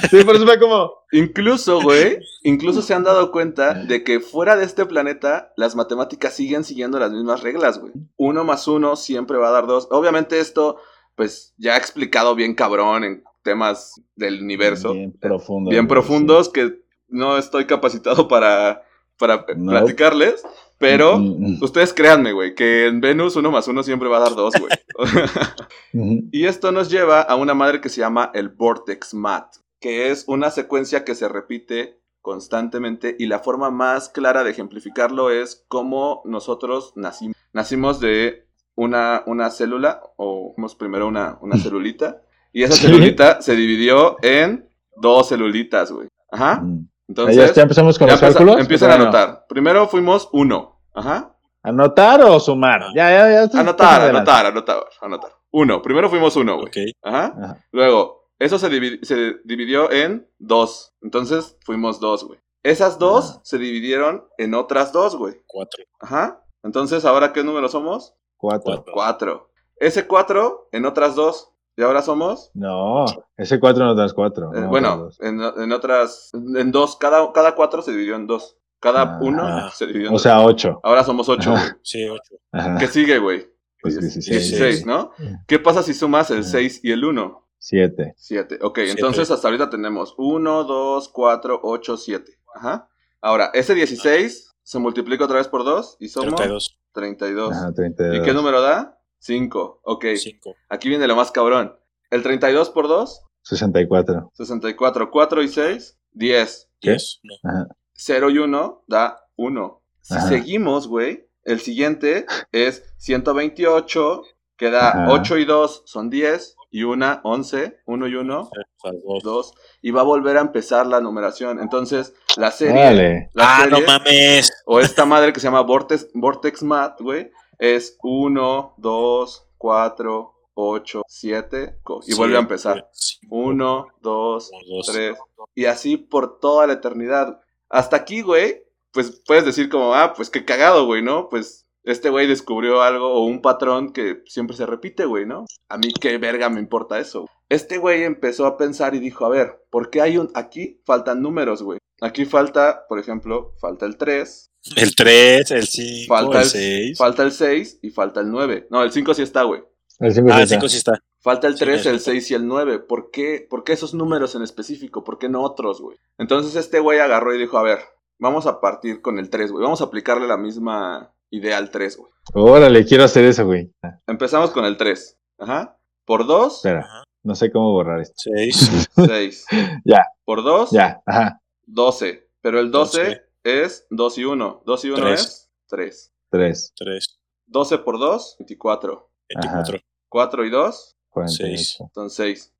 Sí, por eso fue como. Incluso, güey, [laughs] incluso se han dado cuenta de que fuera de este planeta las matemáticas siguen siguiendo las mismas reglas, güey. Uno más uno siempre va a dar dos. Obviamente esto, pues, ya he explicado bien cabrón en temas del universo. Bien profundo. bien profundos que no estoy capacitado para, para No. platicarles. Pero Mm, mm, ustedes créanme, güey, que en Venus uno más uno siempre va a dar dos, güey. [laughs] mm. Y esto nos lleva a una madre que se llama el Vortex Mat, que es una secuencia que se repite constantemente y la forma más clara de ejemplificarlo es cómo nosotros nacimos. Nacimos de una, una célula, o fuimos primero una, una celulita, y esa Sí. celulita se dividió en dos celulitas, güey. Ajá. Mm. Entonces, ¿Ya, ya empezamos con ya los empieza- cálculos? empiezan a Bueno, anotar. Primero fuimos uno. Ajá. ¿Anotar o sumar? Ya, ya, ya. Anotar, anotar, anotar, anotar. Uno. Primero fuimos uno, güey. Ok. Ajá. Ajá. Luego, eso se, divi- se dividió en dos. Entonces fuimos dos, güey. Esas dos Ajá. se dividieron en otras dos, güey. Cuatro. Ajá. Entonces, ¿ahora qué número somos? Cuatro. Cuatro. Ese cuatro en otras dos. Y ahora somos. No, ese cuatro no das cuatro. eh, no, bueno, en, en otras. En dos. Cada, cada cuatro se dividió en dos. Cada Ah. uno se dividió en O dos. sea, ocho. Ahora somos ocho, Ajá. güey. Sí, ocho. Ajá. ¿Qué sigue, güey? Pues Diez- 16. 16, ¿no? ¿Qué pasa si sumas el Ajá. 6 y el 1? Siete. 7. Ok, Siete. entonces hasta ahorita tenemos 1, 2, 4, 8, 7. Ajá. Ahora, ese 16 se multiplica otra vez por 2 y somos 32. 32. Ajá, 32. ¿Y qué número da? 5. Ok, Cinco. aquí viene lo más cabrón. El 32 por 2, 64. 64. 4 y 6, 10. ¿Qué? Diez. No. Ajá. 0 y 1 da 1. Si Ajá. seguimos, güey, el siguiente es 128, que da Ajá. 8 y 2 son 10, y 1, 11, 1 y 1, O sea, dos. 2, y va a volver a empezar la numeración. Entonces, la serie, Dale. la Ah, no serie, mames. o esta madre que se llama Vortex, Vortex Mat, güey, es 1, 2, 4, 8, 7, y vuelve a empezar. Cinco, 1, 2, uno, dos. 3, y así por toda la eternidad. Hasta aquí, güey, pues puedes decir como, ah, pues qué cagado, güey, ¿no? Pues este güey descubrió algo o un patrón que siempre se repite, güey, ¿no? A mí qué verga me importa eso. Este güey empezó a pensar y dijo, a ver, ¿por qué hay un... Aquí faltan números, güey. Aquí falta, por ejemplo, falta el 3, El 3, el 5, falta el el, 6. falta el 6 y falta el 9. No, el 5 sí está, güey. El 5 Ah, el 5 sí está. Falta el Sí, 3, es el verdad. 6 y el 9. ¿Por qué? ¿Por qué esos números en específico? ¿Por qué no otros, güey? Entonces este güey agarró y dijo, a ver, vamos a partir con el 3, güey. Vamos a aplicarle la misma idea al 3, güey. Órale, quiero hacer eso, güey. Empezamos con el 3. Ajá. Por 2, Espera, no sé cómo borrar esto. 6. 6. [laughs] Ya. Por 2, Ya, ajá. 12. Pero el 12 Doce. es 2 y 1. 2 y 1 Tres. es 3. Tres. 3. 12 por 2, 24. 24. 4 y 2 48. son 6.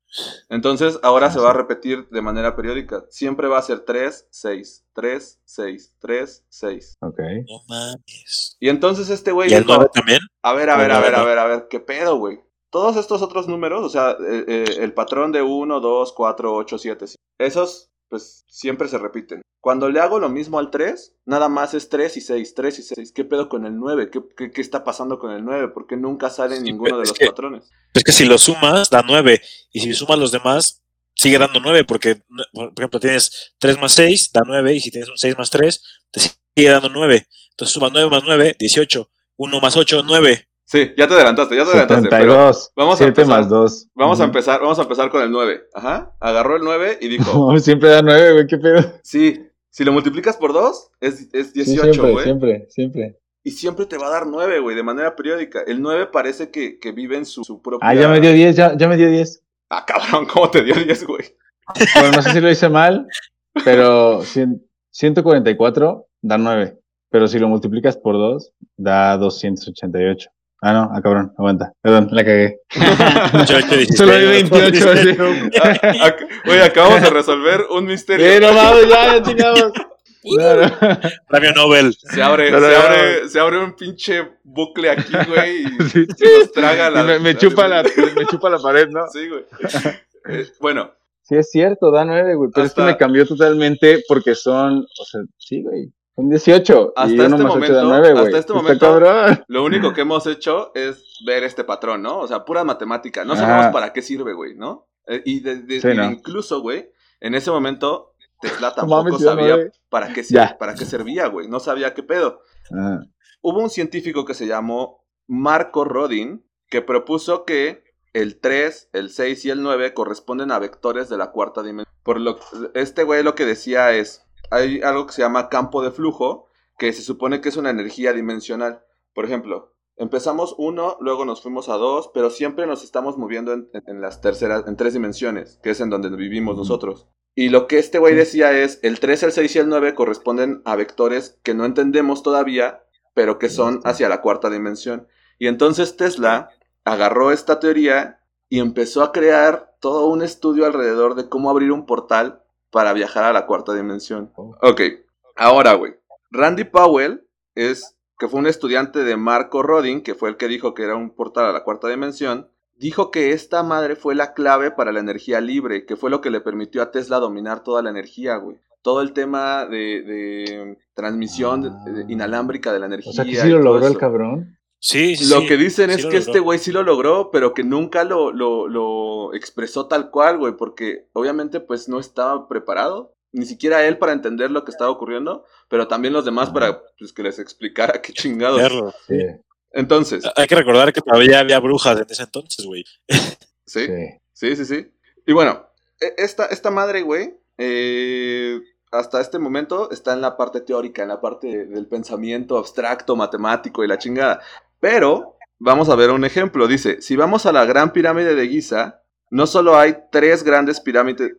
Entonces ahora Ah, se va a repetir de manera periódica. Siempre va a ser 3, 6, 3, 6, 3, 6. Ok. No mames. Y entonces este güey ¿Y el dijo, 9 también? a ver, a ver, a ver, a ver, a ver, ¿qué pedo, güey? Todos estos otros números, o sea, eh, eh, el patrón de 1, 2, 4, 8, 7, esos, pues, siempre se repiten. Cuando le hago lo mismo al 3, nada más es 3 y 6, 3 y 6. ¿Qué pedo con el 9? ¿Qué, qué, qué está pasando con el 9? ¿Por qué nunca sale Sí, ninguno de los que- patrones? Es que si lo sumas, da 9. Y si sumas los demás, sigue dando 9. Porque, por ejemplo, tienes 3 más 6, da 9. Y si tienes un 6 más 3, te sigue dando 9. Entonces sumas 9 más 9, 18. 1 más 8, 9. Sí, ya te adelantaste, ya te adelantaste. pero 72. vamos a 7 empezar. más 2. vamos a empezar, vamos a empezar con el 9. Ajá. Agarró el 9 y dijo, [laughs] siempre da 9, güey, qué pedo. sí, si lo multiplicas por 2, es, es Sí, 18, siempre, güey. siempre, siempre. y siempre te va a dar 9, güey, de manera periódica. El 9 parece que, que vive en su, su propia... Ah, ya me dio 10, ya, ya me dio 10. Ah, cabrón, ¿cómo te dio 10, güey? Bueno, no sé si lo hice mal, pero cien- 144 da 9. Pero si lo multiplicas por 2, da 288. Ah, no, ah, cabrón, aguanta. Perdón, la cagué. 28, 16, Solo hay 28, sí. Ah, ac- Güey, acabamos de resolver un misterio. Sí, no mames, ya, ya chingamos. [laughs] Claro. Premio Nobel. Se abre, No, no, se, no. abre, se abre un pinche bucle aquí, güey, y [laughs] Sí, nos traga la... me, me chupa la, me chupa la pared, ¿no? Sí, güey. Eh, bueno, Sí, es cierto, da 9, güey. Pero Hasta- es que me cambió totalmente porque son, o sea, sí, güey. Son 18. Hasta y uno este 8 da momento- 9, güey. hasta este momento- cabrón. lo único que hemos hecho es ver este patrón, ¿no? O sea, pura matemática. No sabemos para qué sirve, güey, ¿no? Eh, y, de- de- Sí, y no. incluso, güey, en ese momento Tesla [laughs] tampoco mames, sabía para qué, Ya. para qué servía, güey. No sabía qué pedo. Hubo un científico que se llamó Marco Rodin que propuso que el 3, el 6 y el 9 corresponden a vectores de la cuarta dimensión. Por lo este güey lo que decía es, hay algo que se llama campo de flujo, que se supone que es una energía dimensional. Por ejemplo, empezamos 1, luego nos fuimos a 2, pero siempre nos estamos moviendo en, en las terceras, en tres dimensiones, que es en donde vivimos nosotros. Y lo que este güey decía es, el 3, el 6 y el 9 corresponden a vectores que no entendemos todavía, pero que son hacia la cuarta dimensión. Y entonces Tesla agarró esta teoría y empezó a crear todo un estudio alrededor de cómo abrir un portal para viajar a la cuarta dimensión. Ok, ahora, güey. Randy Powell es, que fue un estudiante de Marco Rodin, que fue el que dijo que era un portal a la cuarta dimensión, dijo que esta madre fue la clave para la energía libre, que fue lo que le permitió a Tesla dominar toda la energía, güey. Todo el tema de, de transmisión Ah. inalámbrica de la energía. O sea, que sí lo logró el cabrón. Sí, sí, Lo sí. que dicen Sí es que logró. este güey sí lo logró, pero que nunca lo, lo, lo expresó tal cual, güey, porque obviamente pues no estaba preparado, ni siquiera él para entender lo que estaba ocurriendo, pero también los demás para pues, que les explicara qué chingados. Verlo. Sí, Entonces, Hay que recordar que todavía había brujas en ese entonces, güey. [laughs] sí, sí. sí, sí, sí. Y bueno, e- esta, esta madre, güey, eh, hasta este momento está en la parte teórica, en la parte del pensamiento abstracto, matemático y la chingada. Pero vamos a ver un ejemplo. Dice, si vamos a la gran pirámide de Giza, no solo hay tres grandes pirámides,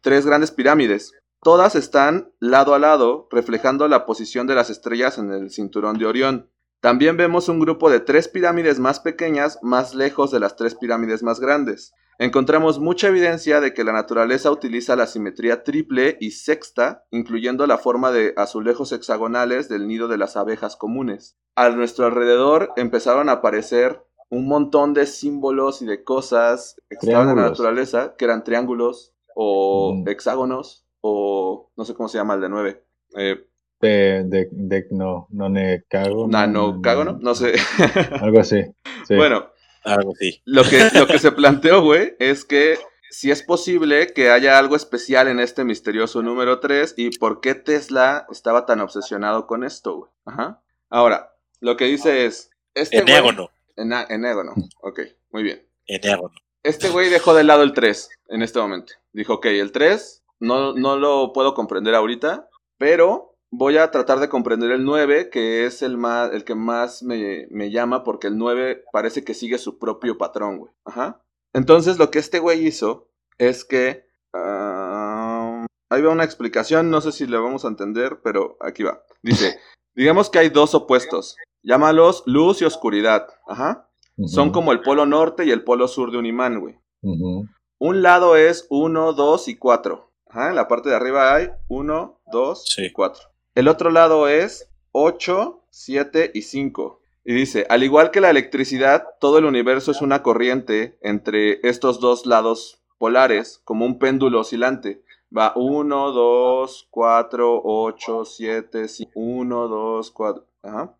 tres grandes pirámides. Todas están lado a lado, reflejando la posición de las estrellas en el cinturón de Orión. También vemos un grupo de tres pirámides más pequeñas, más lejos de las tres pirámides más grandes. Encontramos mucha evidencia de que la naturaleza utiliza la simetría triple y sexta, incluyendo la forma de azulejos hexagonales del nido de las abejas comunes. A nuestro alrededor empezaron a aparecer un montón de símbolos y de cosas estaban en la naturaleza, que eran triángulos o Ujú. hexágonos o no sé cómo se llama el de nueve. Eh, De, de, de, no, no ne cago. nanocágono, no sé. [laughs] Algo así. Sí. bueno, Algo así. Lo que, lo que se planteó, güey, es que si es posible que haya algo especial en este misterioso número 3 y por qué Tesla estaba tan obsesionado con esto, güey. Ajá. Ahora, lo que dice es... Este güey- Enéagono. Ena- Enéagono. Ok, muy bien. Enéagono. Este güey dejó de lado el 3 en este momento. Dijo, ok, el 3 no, no lo puedo comprender ahorita, pero voy a tratar de comprender el 9, que es el, más, el que más me, me llama, porque el 9 parece que sigue su propio patrón, güey. Ajá. Entonces lo que este güey hizo es que... ah, ahí va una explicación, no sé si le vamos a entender, pero aquí va. Dice, [laughs] digamos que hay dos opuestos. Llámalos luz y oscuridad. Ajá. Son como el polo norte y el polo sur de un imán, güey. Un lado es 1, 2 y 4. Ajá, en la parte de arriba hay 1, 2 Sí. y 4. El otro lado es 8, 7 y 5. Y dice, al igual que la electricidad, todo el universo es una corriente entre estos dos lados polares, como un péndulo oscilante. Va 1, 2, 4, 8, 7, 5, 1, 2, 4. Ajá.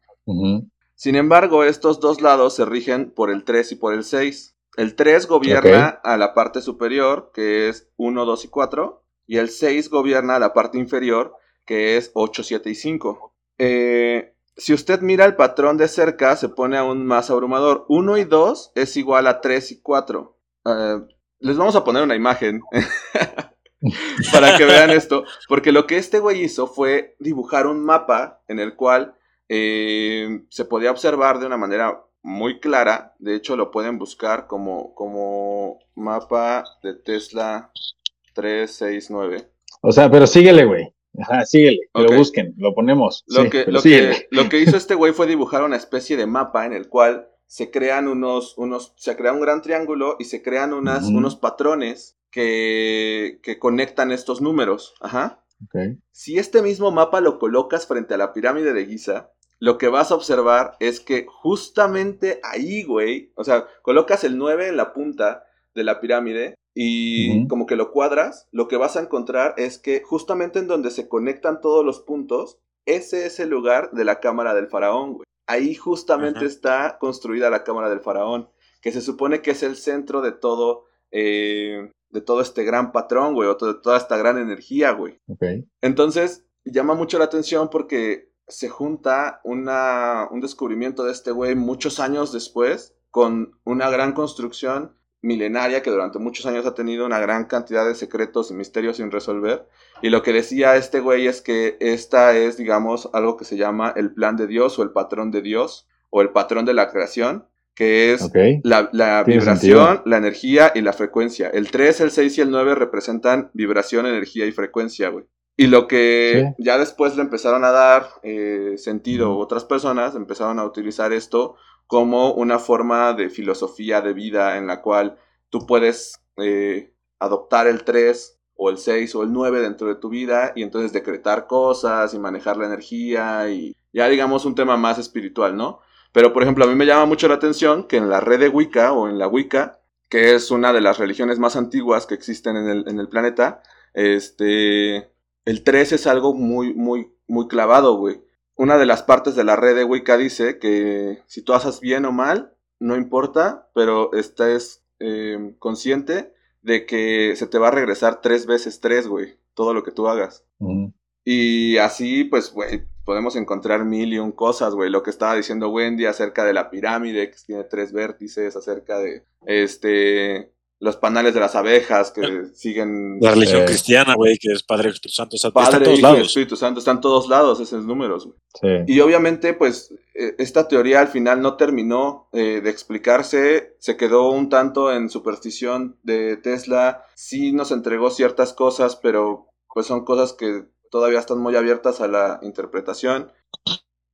Sin embargo, estos dos lados se rigen por el 3 y por el 6. El 3 gobierna a la parte superior, que es 1, 2 y 4, y el 6 gobierna a la parte inferior, que es 8, 7 y 5. Eh, si usted mira el patrón de cerca, se pone aún más abrumador. 1 y 2 es igual a 3 y 4. Eh, les vamos a poner una imagen [laughs] para que vean [laughs] esto. Porque lo que este güey hizo fue dibujar un mapa en el cual eh, se podía observar de una manera muy clara. De hecho, lo pueden buscar como, como mapa de Tesla 369. O sea, pero síguele, güey. Ajá, síguele, lo busquen, lo ponemos. Lo, Sí, que, lo, que, lo que hizo este güey fue dibujar una especie de mapa en el cual se crean unos, unos, se crea un gran triángulo y se crean unas, unos patrones que, que conectan estos números. Ajá. Ok. Si este mismo mapa lo colocas frente a la pirámide de Giza, lo que vas a observar es que justamente ahí, güey, o sea, colocas el 9 en la punta de la pirámide y como que lo cuadras, lo que vas a encontrar es que justamente en donde se conectan todos los puntos, ese es el lugar de la cámara del faraón, güey. Ahí justamente está construida la cámara del faraón, que se supone que es el centro de todo, eh, de todo este gran patrón, güey, o de toda esta gran energía, güey. Entonces, llama mucho la atención porque se junta una, un descubrimiento de este güey muchos años después con una gran construcción milenaria que durante muchos años ha tenido una gran cantidad de secretos y misterios sin resolver. Y lo que decía este güey es que esta es, digamos, algo que se llama el plan de Dios o el patrón de Dios o el patrón de la creación, que es la, vibración, sentido. la energía y la frecuencia. El 3, el 6 y el 9 representan vibración, energía y frecuencia, güey. Y lo que Sí. ya después le empezaron a dar eh, sentido otras personas, empezaron a utilizar esto como una forma de filosofía de vida en la cual tú puedes eh, adoptar el 3 o el 6 o el 9 dentro de tu vida y entonces decretar cosas y manejar la energía y ya digamos un tema más espiritual, ¿no? Pero por ejemplo a mí me llama mucho la atención que en la red de Wicca o en la Wicca, que es una de las religiones más antiguas que existen en el, en el planeta, este, el 3 es algo muy, muy, muy clavado, güey. Una de las partes de la red de Wicca dice que si tú haces bien o mal, no importa, pero estés eh, consciente de que se te va a regresar tres veces tres, güey, todo lo que tú hagas. Y así, pues, güey, podemos encontrar mil y un cosas, güey. Lo que estaba diciendo Wendy acerca de la pirámide, que tiene tres vértices, acerca de, este, los panales de las abejas que [laughs] siguen... La religión Eh. cristiana, güey, que es Padre Espíritu Santo, o sea, está en Padre, todos Hijo y lados. Espíritu Santo, están todos lados esos números, güey. Sí. Y obviamente, pues, eh, esta teoría al final no terminó eh, de explicarse, se quedó un tanto en superstición de Tesla, sí nos entregó ciertas cosas, pero pues son cosas que todavía están muy abiertas a la interpretación.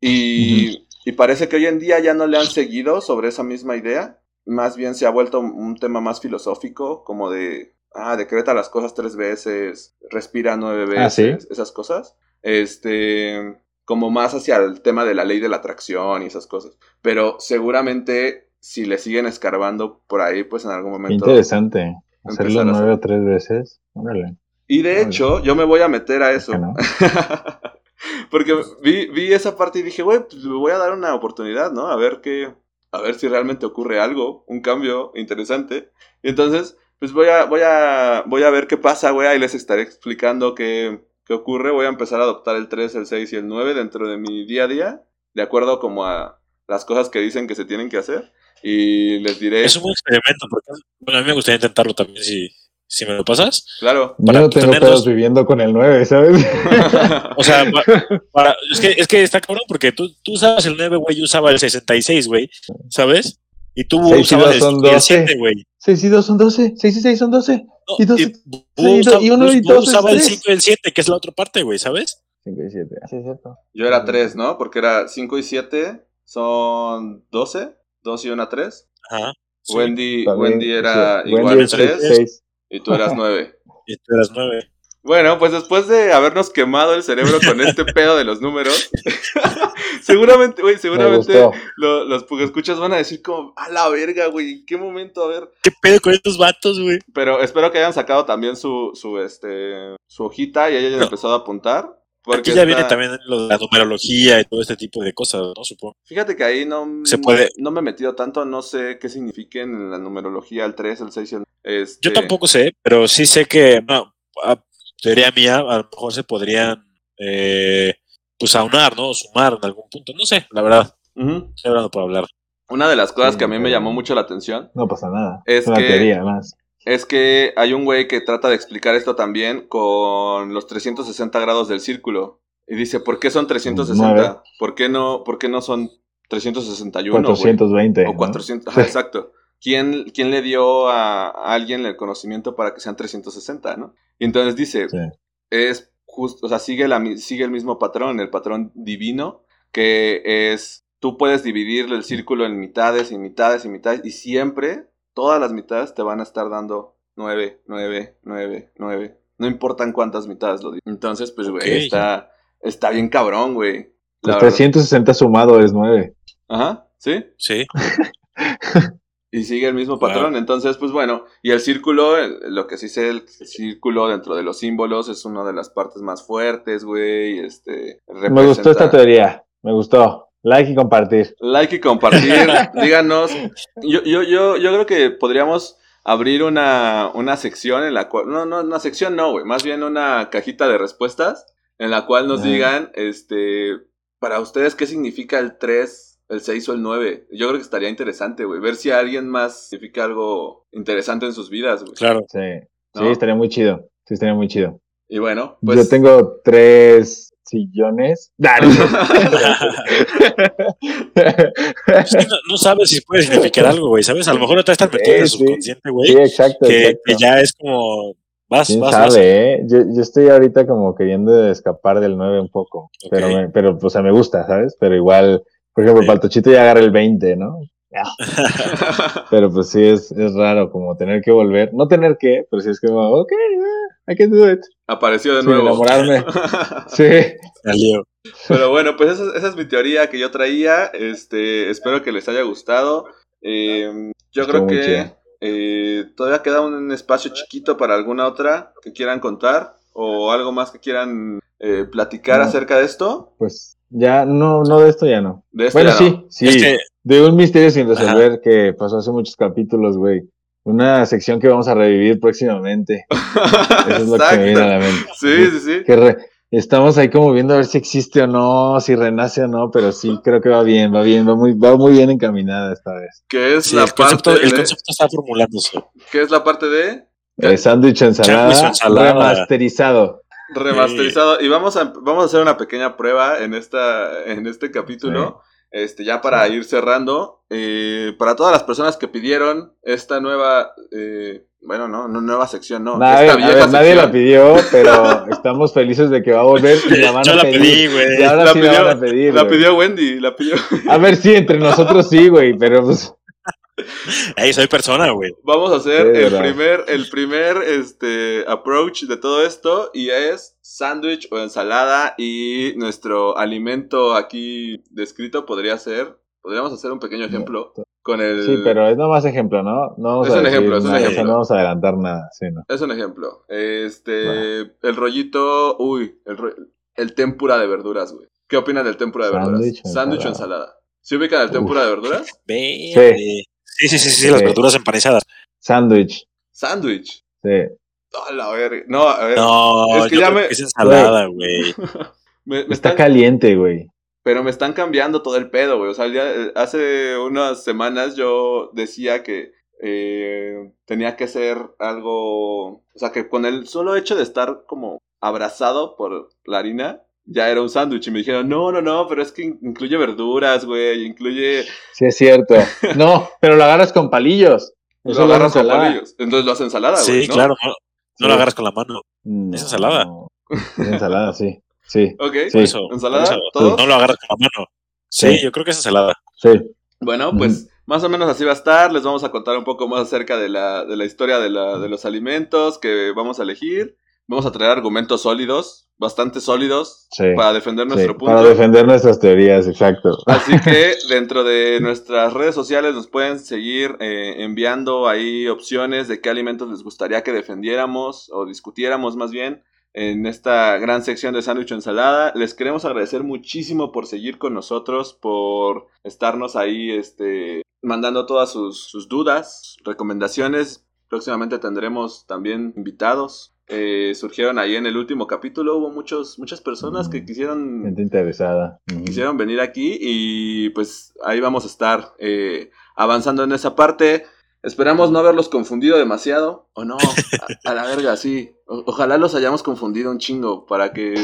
Y, y parece que hoy en día ya no le han seguido sobre esa misma idea, más bien se ha vuelto un, tema más filosófico, como de, ah, decreta las cosas tres veces, respira nueve Ah, ¿sí? veces, esas cosas. Este, como más hacia el tema de la ley de la atracción y esas cosas. Pero seguramente si le siguen escarbando por ahí, pues en algún momento. interesante. Hacerlo nueve o tres veces. Órale. Y de Órale. hecho, yo me voy a meter a eso. que no? [laughs] Porque vi, vi esa parte y dije, güey, pues le voy a dar una oportunidad, ¿no? A ver qué. A ver si realmente ocurre algo, un cambio interesante. Y entonces, pues voy a, voy a, voy a ver qué pasa, güey. Ahí les estaré explicando qué, qué ocurre. Voy a empezar a adoptar el 3, el 6 y el 9 dentro de mi día a día. De acuerdo como a las cosas que dicen que se tienen que hacer. Y les diré. Es un buen experimento, porque bueno, a mí me gustaría intentarlo también si, si me lo pasas. Claro. Yo Para no tengo tener pedos dos- viviendo con el 9, ¿sabes? [laughs] O sea, pa- para- es, que, es que está cabrón porque tú, tú usabas el 9, güey, yo usaba el 66, güey, ¿sabes? Y tú Seis y usabas dos el, son y el 12. 7, güey. 6 y 2 son 12. 6 y 6 son 12. No, Y dos- Boo sí, usa- y uno y Boo dos es usaba el tres. 5 y el 7, que es la otra parte, güey, ¿sabes? 5 y 7. Sí, es cierto. Yo era 3, ¿no? Porque era 5 y 7 son 12. 2 y 1, 3. Ajá. Sí. Wendy, También, Wendy era sí. igual Wendy a es 3 seis. Y tú eras 9. [laughs] Y tú eras 9. Bueno, pues después de habernos quemado el cerebro con este [laughs] pedo de los números, [laughs] seguramente, güey, Me seguramente lo- los escuchas van a decir como, a la verga, güey, ¿en qué momento? A ver. ¿Qué pedo con estos vatos, güey? Pero espero que hayan sacado también su, su, este, su hojita y hayan No. empezado a apuntar. Porque Aquí ya está- viene también lo de la numerología y todo este tipo de cosas, ¿no? Supongo. Fíjate que ahí no, Se puede- no me he metido tanto, no sé qué signifiquen en la numerología el 3, el 6 y el... Este, Yo tampoco sé, pero sí sé que, no, a teoría mía, a lo mejor se podrían eh, pues aunar, ¿no? O sumar en algún punto. No sé, la verdad. Estoy hablando por hablar. Una de las cosas Sí, que a mí me llamó mucho la atención No pasa nada. Es Es una que- teoría más. Es que hay un güey que trata de explicar esto también con los 360 grados del círculo. Y dice, ¿por qué son 360? Nueve. ¿Por qué no, por qué no son 361? güey? 420. O ¿no? 400, ajá, exacto. ¿Quién, ¿Quién le dio a, alguien el conocimiento para que sean 360, no? Y entonces dice, Sí. es justo, o sea, sigue, la, sigue el mismo patrón, el patrón divino, que es, tú puedes dividir el círculo en mitades y mitades y mitades, y siempre, todas las mitades te van a estar dando 9, 9, 9, 9. No importan cuántas mitades lo digan. Entonces, pues, güey, está, está bien cabrón, güey. La Pues verdad. 360 sumado es 9. Ajá, ¿sí? Sí. [laughs] Y sigue el mismo patrón. Entonces, pues bueno, y el círculo, el- lo que sí sé, el círculo dentro de los símbolos es una de las partes más fuertes, güey. Este, Me gustó esta representa- teoría. Me gustó. Like y compartir. Like y compartir. [laughs] Díganos. Yo, yo, yo, yo creo que podríamos abrir una, una sección en la cual. No, no, una sección no, güey. Más bien una cajita de respuestas en la cual nos digan, este, para ustedes qué significa el 3, el 6 o el 9. Yo creo que estaría interesante, güey. Ver si a alguien más significa algo interesante en sus vidas, güey. Claro. Sí. ¿No? Sí, estaría muy chido. Sí, estaría muy chido. Y bueno, pues. Yo tengo tres sillones. Ah, no. No, no sabes si puede significar algo, güey, ¿sabes? A lo mejor otra vez estás metido en el subconsciente, güey. sí, exacto. que, exacto. que ya es como. Vas, ¿Quién vas, vas. sabe, eh? Yo, yo estoy ahorita como queriendo escapar del 9 un poco. Pero, me- pero, o sea, me gusta, ¿sabes? Pero igual, por ejemplo, Sí. Paltochito ya agarra el 20, ¿no? Ya. [laughs] Pero pues sí, es, es raro como tener que volver. No tener que, pero sí es como, ok, eh, I can do it. Apareció de Sin nuevo. enamorarme. [laughs] Sí. Salió. Pero bueno, pues esa, esa es mi teoría que yo traía. Este, espero que les haya gustado. Eh, yo Estuvo creo que eh, todavía queda un espacio chiquito para alguna otra que quieran contar o algo más que quieran eh, platicar No. acerca de esto. Pues ya, no, no de esto ya no. De esto Bueno, ya sí, no. sí. Es que, De un misterio sin resolver que pasó hace muchos capítulos, güey. Una sección que vamos a revivir próximamente. [laughs] Eso es lo que me viene a la mente. Sí, sí, sí. Que re- estamos ahí como viendo a ver si existe o no, si renace o no, pero sí creo que va bien, va bien, va muy, va muy bien encaminada esta vez. Que es sí, la el, concepto, parte el de, concepto está formulándose. ¿Qué es la parte de Eh, sándwich ensalada, Sándwich ensalada. remasterizado. remasterizado? Y vamos a, vamos a hacer una pequeña prueba en esta, en este capítulo. Este, ya para ir cerrando, eh, para todas las personas que pidieron esta nueva, eh, bueno, no, no nueva sección, no, esta vieja ver, nadie la pidió, [laughs] pero estamos felices de que va a volver y la [laughs] van Yo a la pedir. pedí, güey. La sí pidió- la van a pedir. La pidió Wendy, la pidió. A ver, sí, entre nosotros sí, güey, pero pues. [laughs] Ey, soy persona, güey. Vamos a hacer Sí, el primer, el primer este, approach de todo esto y es sándwich o ensalada y nuestro alimento aquí descrito podría ser, podríamos hacer un pequeño ejemplo con el... Sí, pero es nomás ejemplo, ¿no? No vamos Es a un decir ejemplo, es un ejemplo. no vamos a adelantar nada, sí, ¿no? Es un ejemplo. Este, el rollito, uy, el, ro- el tempura de verduras, güey. ¿Qué opinan del tempura de verduras? Sándwich o Sándwich o ensalada. ¿Se ubican el Uf. tempura de verduras? Verde. Sí, sí, sí, sí, las Sí. verduras empanizadas. Sándwich, Sándwich. sí. A la verga. No, a ver. No, Es que yo ya creo me- que es ensalada, güey. [laughs] me- me Está están- caliente, güey. Pero me están cambiando todo el pedo, güey. O sea, ya, eh, hace unas semanas yo decía que eh, tenía que ser algo. O sea, que con el solo hecho de estar como abrazado por la harina, ya era un sándwich. Y me dijeron, no, no, no, pero es que in- incluye verduras, güey. Incluye. [laughs] Sí, es cierto. No, pero lo agarras con palillos. Eso lo lo agarras con palillos. Entonces lo haces ensalada, güey. Sí, ¿no? claro. No, no Sí. lo agarras con la mano. No, ¿Es ensalada? Es ensalada, sí. Sí, Ok. Sí. Eso, ¿Ensalada? No lo agarras con la mano. Sí, Sí. yo creo que es ensalada. sí. Bueno, pues más o menos así va a estar. Les vamos a contar un poco más acerca de la, de la historia de, la, de los alimentos que vamos a elegir. Vamos a traer argumentos sólidos, bastante sólidos, Sí. para defender sí, nuestro punto. Para defender nuestras teorías, exacto. Así que [laughs] dentro de nuestras redes sociales nos pueden seguir eh, enviando ahí opciones de qué alimentos les gustaría que defendiéramos o discutiéramos más bien en esta gran sección de sándwich o ensalada. Les queremos agradecer muchísimo por seguir con nosotros, por estarnos ahí este, mandando todas sus, sus dudas, recomendaciones. Próximamente tendremos también invitados eh, surgieron ahí en el último capítulo. Hubo muchos, muchas personas que quisieron, Gente interesada. Quisieron venir aquí y pues ahí vamos a estar eh, avanzando en esa parte. Esperamos no haberlos confundido demasiado. O no, [laughs] a, a la verga, sí. O- ojalá los hayamos confundido un chingo para que...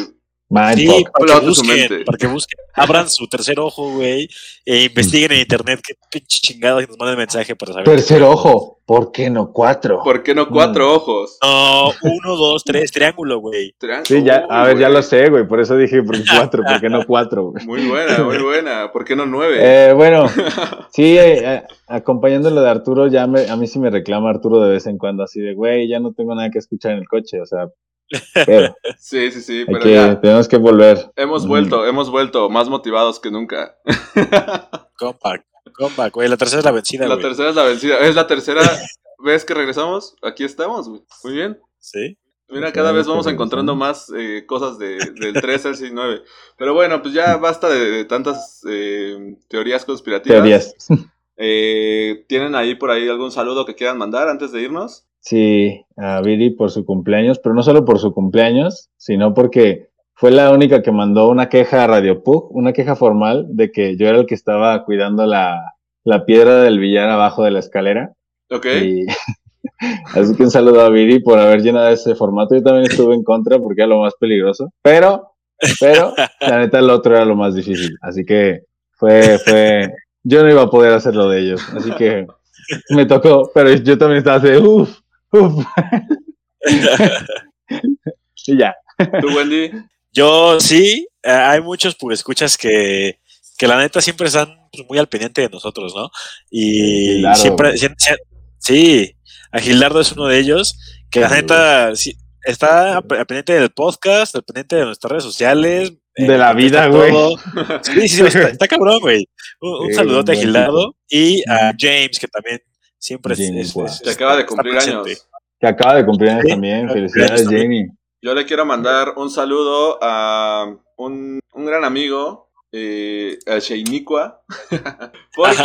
Mind Sí, para que, busquen, para que busquen, abran su tercer ojo, güey, e investiguen en internet qué pinche chingados y nos manden mensaje para saber. Tercer ojo. ¿Por qué no cuatro? ¿Por qué no cuatro ojos? No, uno, dos, tres, triángulo, güey. Sí, ya, a ver, ya lo sé, güey. Por eso dije ¿por cuatro, ¿por qué no cuatro? güey? Muy buena, muy [laughs] buena. ¿Por qué no nueve? Eh, bueno, [laughs] sí, eh, eh, acompañando lo de Arturo, ya me, a mí sí me reclama Arturo de vez en cuando, así de, güey, ya no tengo nada que escuchar en el coche, o sea, pero Sí, sí, sí, pero que, ya. tenemos que volver. Hemos vuelto, hemos vuelto más motivados que nunca. [laughs] Comeback, comeback, güey. La tercera es la vencida, La güey. tercera es la vencida. Es la tercera [laughs] vez que regresamos. Aquí estamos, güey. Muy bien. Sí. Mira, cada vez vamos encontrando más eh, cosas de, del 3 al 9. Pero bueno, pues ya basta de, de tantas eh, teorías conspirativas. Teorías. Eh, ¿Tienen ahí por ahí algún saludo que quieran mandar antes de irnos? Sí, a Viri por su cumpleaños, pero no solo por su cumpleaños, sino porque fue la única que mandó una queja a Radio Pug, una queja formal de que yo era el que estaba cuidando la, la piedra del billar abajo de la escalera. Ok. Y [laughs] así que un saludo a Viri por haber llenado ese formato. Yo también estuve en contra porque era lo más peligroso, pero, pero la neta el otro era lo más difícil. Así que fue, fue, yo no iba a poder hacer lo de ellos. Así que me tocó, pero yo también estaba así, uff, uff. y [laughs] ya. ¿Tú, Wendy? Yo sí, eh, hay muchos pues, escuchas que, que la neta siempre están pues, muy al pendiente de nosotros, ¿no? Y Gildardo, siempre, güey. sie- sie- sí, a Gildardo es uno de ellos, que la neta sí, está al pendiente del podcast, al pendiente de nuestras redes sociales. eh, De la vida, güey. Sí, sí, sí, está, está cabrón, güey. Un, un saludote a Gildardo y a. James, que también siempre es- James, es- es- Que acaba de cumplir años. Que acaba de cumplir años Sí, también. de Felicidades, Jamie. Yo le quiero mandar un saludo a un, un gran amigo, eh, a Sheinikwa, [laughs] porque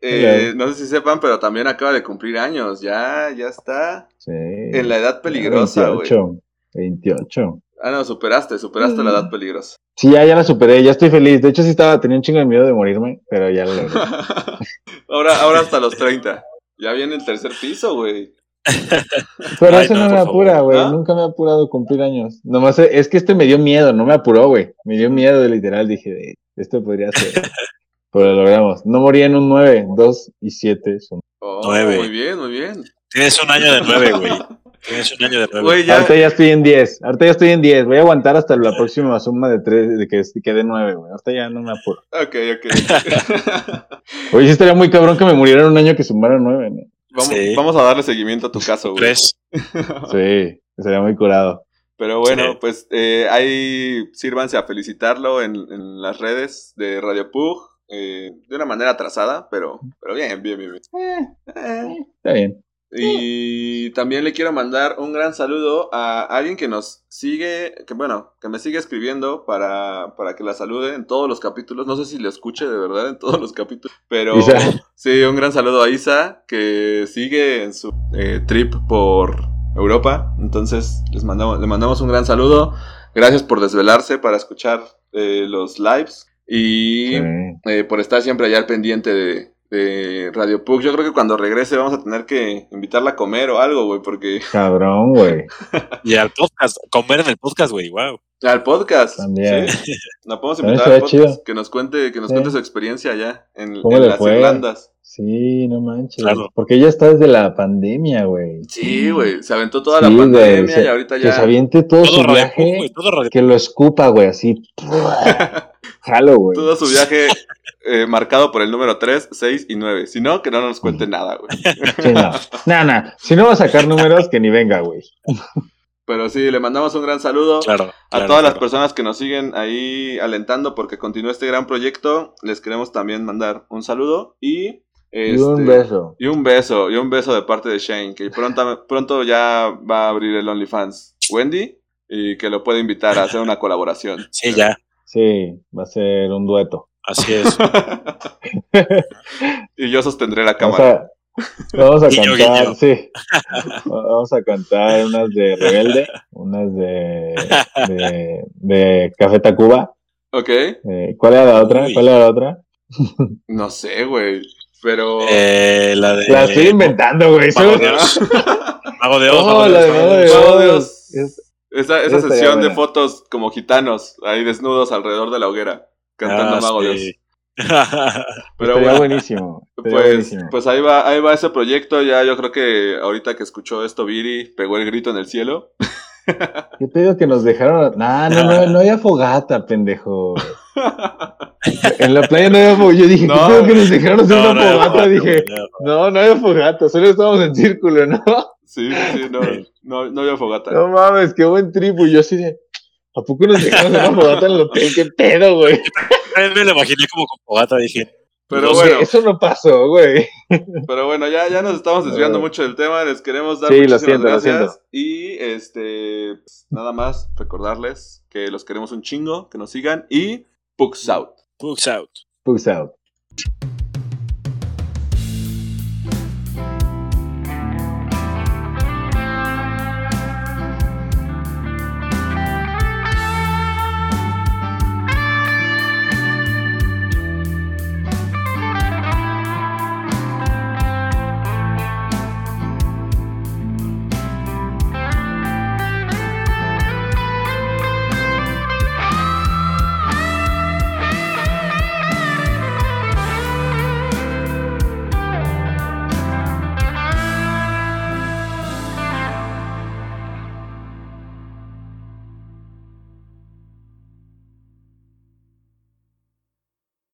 eh, no sé si sepan, pero también acaba de cumplir años, ya, ya está Sí. en la edad peligrosa, güey. 28. 28. Ah, no, superaste, superaste la edad peligrosa. Sí, ya, ya la superé, ya estoy feliz. De hecho, sí estaba, tenía un chingo de miedo de morirme, pero ya lo logré. [laughs] ahora, ahora hasta los 30. Ya viene el tercer piso, güey. [laughs] Pero Ay, eso no, me apura, güey. ¿Ah? Nunca me ha apurado cumplir años. Nomás eh, es que este me dio miedo, no me apuró, güey. Me dio miedo de literal. Dije, de, esto podría ser. [laughs] pero lo logramos. No morí en un 9, 2 y 7 son. Oh, Nueve. Muy bien, muy bien. Tienes un año de nueve, güey. [laughs] Tienes un año de nueve. Ya. Ahorita ya estoy en 10. Ahorita ya estoy en 10. Voy a aguantar hasta la próxima suma de 3, de que quede 9, güey. Ahorita ya no me apuro. Ok, ok. [laughs] Oye, sí estaría muy cabrón que me muriera en un año que sumara 9, ¿no? vamos, Sí. vamos a darle seguimiento a tu caso, güey. Tres. [laughs] Sí, sería muy curado. Pero bueno, Sí. pues eh, ahí sírvanse a felicitarlo en, en las redes de Radio Pug. eh, de una manera atrasada, pero, pero bien, bien, bien. bien. Eh, Está bien. Y también le quiero mandar un gran saludo a alguien que nos sigue, que bueno, que me sigue escribiendo para, para que la salude en todos los capítulos. No sé si lo escuche de verdad en todos los capítulos, pero Isa. sí, un gran saludo a Isa, que sigue en su eh, trip por Europa. Entonces, les mandamos, le mandamos un gran saludo. Gracias por desvelarse para escuchar eh, los lives y Sí. eh, por estar siempre allá al pendiente de, de Radio Pug. Yo creo que cuando regrese vamos a tener que invitarla a comer o algo, güey, porque [laughs] Cabrón, güey. Y al podcast, comer en el podcast, güey, wow. al podcast. También. ¿sí? La podemos invitar al podcast, chido. que nos cuente, que nos Sí. cuente su experiencia allá en, ¿Cómo en le las fue? Irlandas. Sí, no manches. Claro. Porque ella está desde la pandemia, güey. Sí, güey, se aventó toda Sí, la pandemia se- y ahorita Que ya. se aviente todo, Todo su radio viaje, güey, todo radio que lo escupa, güey, así. [laughs] Jalo, güey. Todo su viaje [laughs] eh, marcado por el número 3, 6 y 9. Si no, que no nos cuente nada, güey. Sí, no. No, no. Si no va a sacar números, que ni venga, güey. Pero sí, le mandamos un gran saludo. Claro. A claro, todas las personas que nos siguen ahí alentando porque continúa este gran proyecto, les queremos también mandar un saludo y, Y un este, beso. Y un beso, y un beso de parte de Shane, que pronto, pronto ya va a abrir el OnlyFans Wendy y que lo puede invitar a hacer una colaboración. Sí, ya. Sí, va a ser un dueto. Así es. [laughs] y yo sostendré la Vamos cámara. a, Vamos a [laughs] Guiño, cantar, guiño. sí. Vamos a cantar unas de Rebelde, unas de, de, de Café Tacuba. Ok. Eh, ¿Cuál era la otra? Uy. ¿Cuál era la otra? No sé, güey. Pero. Eh, la de. La estoy inventando, güey. Mago [laughs] de Oz. Mago de Oz. Oh, Mago de la Oz, de Mago de Oz. Esa, esa sesión de fotos como gitanos, ahí desnudos alrededor de la hoguera, cantando Ah, Mago sí. [laughs] Pero estaría bueno, buenísimo. [laughs] pues, buenísimo. pues ahí va, ahí va ese proyecto. Ya yo creo que ahorita que escuchó esto, Viri pegó el grito en el cielo. [laughs] ¿Qué pedo que nos dejaron? No, no, no, no había fogata, pendejo. En la playa no había fogata. Yo dije, No. ¿qué pedo que nos dejaron hacer No, una no fogata? fogata, Dije, no. no, había fogata, solo estábamos en círculo, ¿no? Sí, sí, no, no, no había fogata. No mames, qué buen tripo. Y yo así de, ¿a poco nos dejaron hacer una fogata en el hotel? ¿Qué pedo, güey? Me lo imaginé como con fogata, dije. Pero no sé, bueno, Eso no pasó, güey. pero bueno, ya, ya nos estamos desviando Ah. mucho del tema. Les queremos dar Sí, lo muchísimas siento, gracias. siento. Y este, pues, nada más recordarles que los queremos un chingo, que nos sigan y Books out. Books out. Books out.